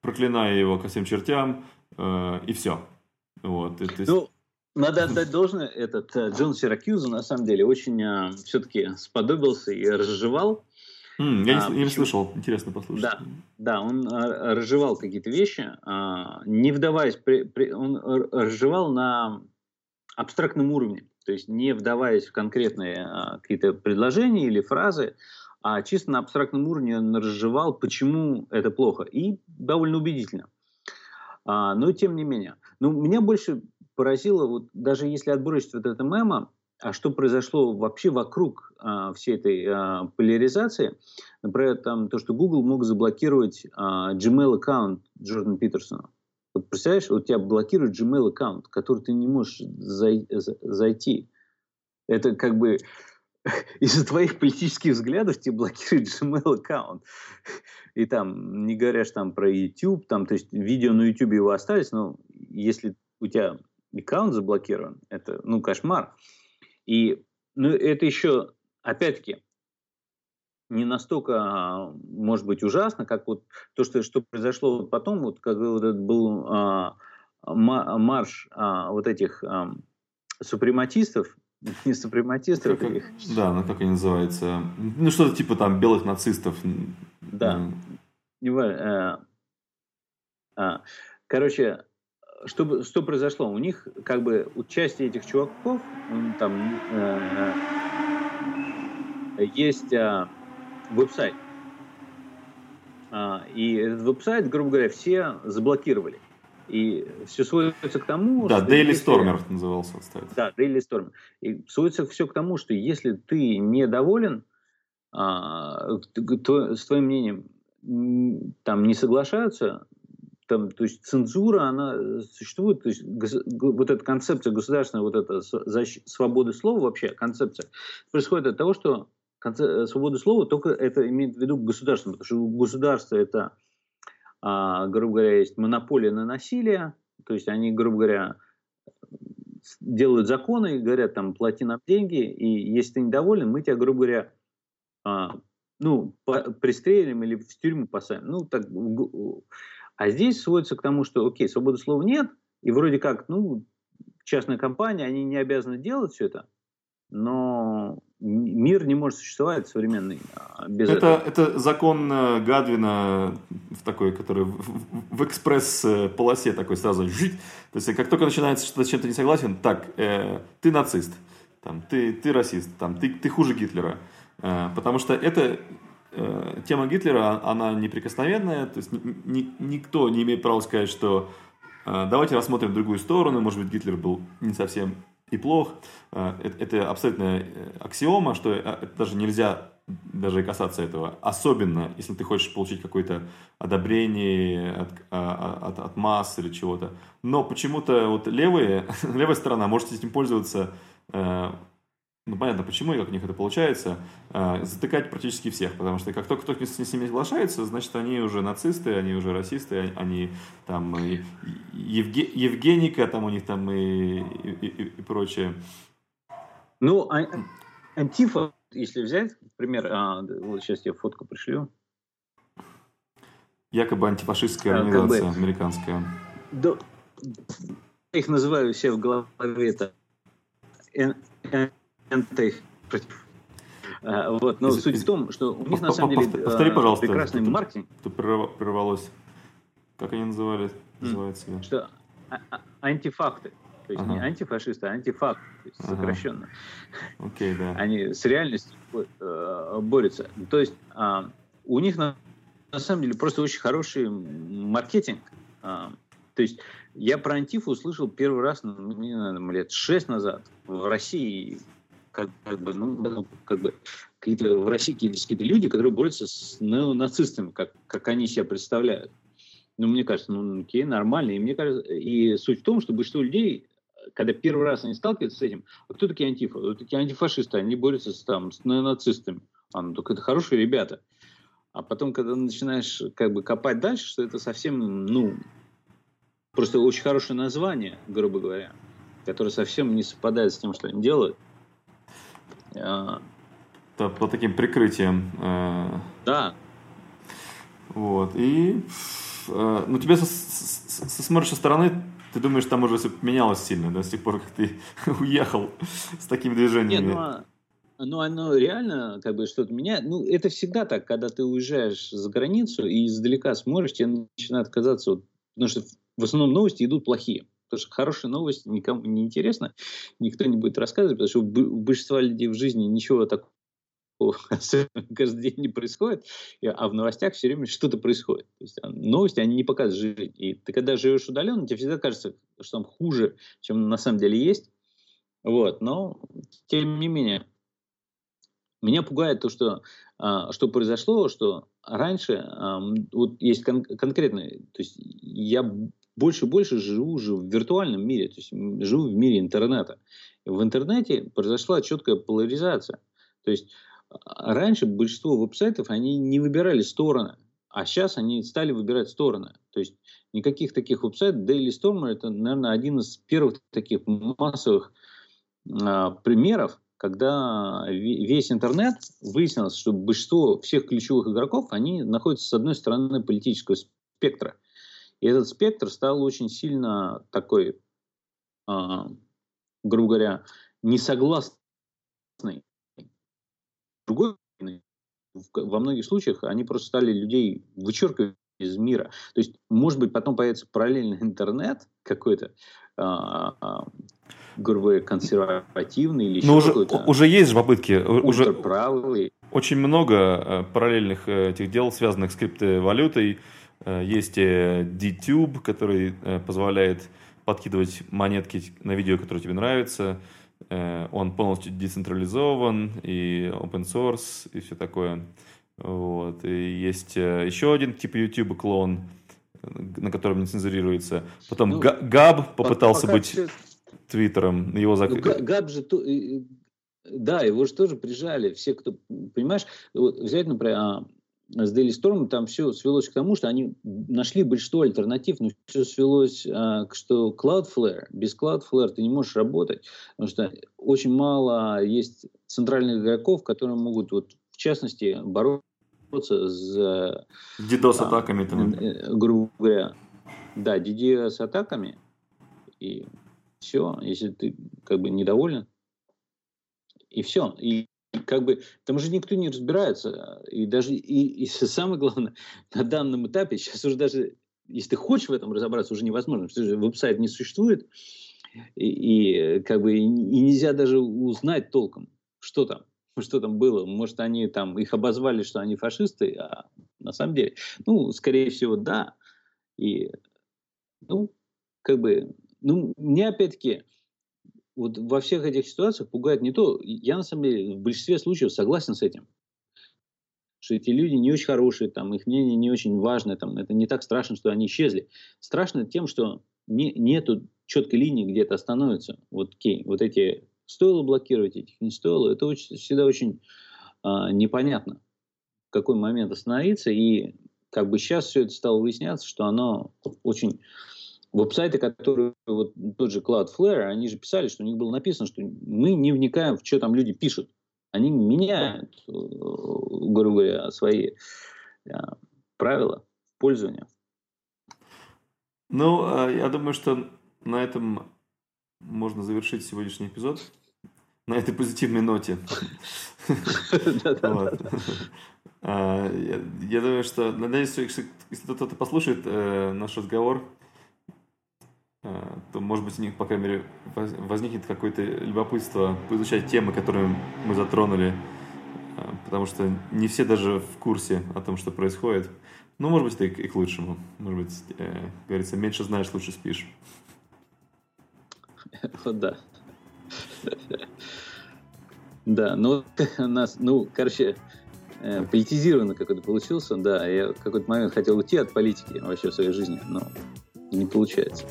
проклинаю его ко всем чертям, э, и все. Вот, это, ну, надо отдать должное, этот э, Джон Сиракьюза на самом деле очень э, все-таки сподобился и разжевал. Mm, я, не, а, я не слышал, интересно послушать. Да, да он э, разжевал какие-то вещи, э, не вдаваясь, при, при, он разжевал на абстрактном уровне. То есть не вдаваясь в конкретные а, какие-то предложения или фразы, а чисто на абстрактном уровне он разжевал, почему это плохо. И довольно убедительно. А, но тем не менее. Ну, меня больше поразило, вот даже если отбросить вот это мемо, а что произошло вообще вокруг а, всей этой а, поляризации, например, там, то, что Google мог заблокировать а, Gmail аккаунт Джордана Питерсона. Вот представляешь, у тебя блокирует Gmail аккаунт, который ты не можешь зай, зайти. Это как бы из-за твоих политических взглядов тебе блокирует Gmail аккаунт. И там, не говоришь там про YouTube, там, то есть видео на YouTube его остались, но если у тебя аккаунт заблокирован, это, ну, кошмар. И, ну, это еще, опять-таки, не настолько, а, может быть, ужасно, как вот то, что, что произошло потом, вот как вот этот был а, марш а, вот этих а, супрематистов, не супрематисты. Как, да, ну как они называются? Ну что-то типа там белых нацистов. Да. Не э, а, короче, что, что произошло? У них как бы у части этих чуваков там э, э, есть э, веб-сайт. А, и этот веб-сайт, грубо говоря, все заблокировали. И все сводится к тому... Да, Daily если... Stormer назывался, кстати. Да, Daily Stormer. И сводится все к тому, что если ты недоволен, а, то, с твоим мнением там не соглашаются, там, то есть цензура, она существует, то есть вот эта концепция государственная, вот эта свобода слова вообще, концепция, происходит от того, что свобода слова только это имеет в виду государство, потому что государство это а, грубо говоря, есть монополия на насилие, то есть они, грубо говоря, делают законы и говорят, там, плати нам деньги, и если ты недоволен, мы тебя, грубо говоря, а, ну, пристрелим или в тюрьму посадим. Ну, так, а здесь сводится к тому, что, окей, свободы слова нет, и вроде как, ну, частная компания, они не обязаны делать все это, но мир не может существовать современный а, без это, этого. Это закон э, Гадвина, в такой, который в, в, экспресс-полосе такой сразу жить. То есть, как только начинается что-то с чем-то не согласен, так, э, ты нацист, там, ты, ты расист, там, ты, ты хуже Гитлера. Э, потому что это э, тема Гитлера, она неприкосновенная, то есть ни, ни, никто не имеет права сказать, что э, давайте рассмотрим другую сторону, может быть, Гитлер был не совсем и плох. Э, это абсолютная э, аксиома, что э, даже нельзя даже касаться этого. Особенно, если ты хочешь получить какое-то одобрение от, а, от, от масс или чего-то. Но почему-то вот левые, левая сторона может этим пользоваться ну, понятно, почему и как у них это получается, э, затыкать практически всех, потому что как только кто-то с ними соглашается, значит, они уже нацисты, они уже расисты, они там и, Евге, Евгеника, там у них там и, и, и, и прочее. Ну, а, антифа, если взять, например, а, вот сейчас я фотку пришлю. Якобы антифашистская организация а, как бы, американская. Да, я их называю все в голове это. А, вот, но суть в том, что у них на самом деле Повтори, пожалуйста, прекрасный маркетинг. Тут прервалось. Как они называли? Называется? Что а, а, антифакты. То есть ага. не антифашисты, а антифакты, то есть ага. сокращенно. Окей, да. Они с реальностью э, борются. То есть э, у них на, на самом деле просто очень хороший маркетинг. Э, то есть я про антифу услышал первый раз, ну, не знаю, лет шесть назад в России как, как бы, ну, как бы какие-то в России какие-то люди, которые борются с нацистами, как, как они себя представляют. Ну, мне кажется, ну, окей, нормально. И мне кажется, и суть в том, что большинство людей, когда первый раз они сталкиваются с этим, а кто такие антифа? Вот такие антифашисты, они борются с, там, с нацистами. А, ну, только это хорошие ребята. А потом, когда начинаешь как бы копать дальше, что это совсем, ну, просто очень хорошее название, грубо говоря, которое совсем не совпадает с тем, что они делают. А, да, по таким прикрытием. Э, да. Вот. И э, ну, тебе со, со, со, смотришь стороны, ты думаешь, там уже все поменялось сильно, да, с тех пор, как ты уехал с такими движениями. Нет, ну, а, ну, оно реально как бы что-то меняет. Ну, это всегда так, когда ты уезжаешь за границу и издалека смотришь, тебе начинает казаться, вот, потому что в основном новости идут плохие. Потому что хорошая новость никому не интересна, никто не будет рассказывать, потому что у большинства людей в жизни ничего такого каждый день не происходит, а в новостях все время что-то происходит. То есть а, новости, они не показывают жизнь. И ты когда живешь удаленно, тебе всегда кажется, что там хуже, чем на самом деле есть. Вот. Но, тем не менее, меня пугает то, что, а, что произошло, что раньше, вот есть кон- конкретно, то есть я больше и больше живу уже в виртуальном мире, то есть живу в мире интернета. В интернете произошла четкая поляризация. То есть а, раньше большинство веб-сайтов, они не выбирали стороны, а сейчас они стали выбирать стороны. То есть никаких таких веб-сайтов. Daily Stormer это, наверное, один из первых таких массовых а, примеров, когда весь интернет выяснилось, что большинство всех ключевых игроков, они находятся с одной стороны политического спектра. И этот спектр стал очень сильно такой, а, грубо говоря, несогласный. Другой, во многих случаях они просто стали людей вычеркивать из мира. То есть, может быть, потом появится параллельный интернет какой-то, а, грубо говоря, консервативный или Но еще уже, уже есть же попытки. Уже правый. Очень много э, параллельных э, этих дел, связанных с криптовалютой. Э, есть DTube, который позволяет подкидывать монетки на видео, которое тебе нравится. Он полностью децентрализован и open source и все такое. Вот. И есть еще один тип YouTube клон, на котором не цензурируется. Потом ну, Габ попытался быть все... Твиттером. Его зак... ну, Габ же... Да, его же тоже прижали. Все, кто... Понимаешь, вот взять, например, а, с Daily Storm там все свелось к тому, что они нашли большинство альтернатив, но все свелось а, к что Cloudflare. Без Cloudflare ты не можешь работать, потому что очень мало есть центральных игроков, которые могут вот в частности бороться с DDoS-атаками. А, там. Э, грубо говоря, да, DDoS-атаками. И все, если ты как бы недоволен, и все. И как бы там уже никто не разбирается. И даже, и, и самое главное, на данном этапе, сейчас уже даже, если ты хочешь в этом разобраться, уже невозможно, потому что веб-сайт не существует, и, и как бы и, и нельзя даже узнать толком, что там, что там было. Может, они там, их обозвали, что они фашисты, а на самом деле, ну, скорее всего, да. И, ну, как бы, ну, мне опять-таки, вот во всех этих ситуациях пугает не то, я на самом деле в большинстве случаев согласен с этим, что эти люди не очень хорошие, там, их мнение не очень важное, там, это не так страшно, что они исчезли. Страшно тем, что не, нету четкой линии, где это становится. Вот, окей, вот эти стоило блокировать, этих не стоило, это очень, всегда очень а, непонятно, в какой момент остановиться, и как бы сейчас все это стало выясняться, что оно очень Веб-сайты, которые, вот тот же Cloudflare, они же писали, что у них было написано, что мы не вникаем в что там люди пишут. Они меняют, э, грубо говоря, свои э, правила пользования. Ну, а, я думаю, что на этом можно завершить сегодняшний эпизод. На этой позитивной ноте. А, я думаю, что, надеюсь, если кто-то послушает э, наш разговор, то, может быть, у них, по крайней мере, возникнет какое-то любопытство поизучать темы, которые мы затронули, э, потому что не все даже в курсе о том, что происходит. Ну, может быть, это и к лучшему. Может быть, э, говорится, меньше знаешь, лучше спишь. Вот да. Да, ну, нас, ну, короче, политизированно какой-то получился, да. Я в какой-то момент хотел уйти от политики вообще в своей жизни, но не получается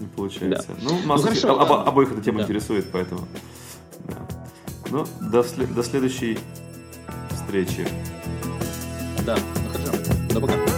не получается. Да. Ну, ну, хорошо, об, об, обоих эта тема да. интересует, поэтому. Да. Ну, до, до следующей встречи. Да, ну хорошо. До пока.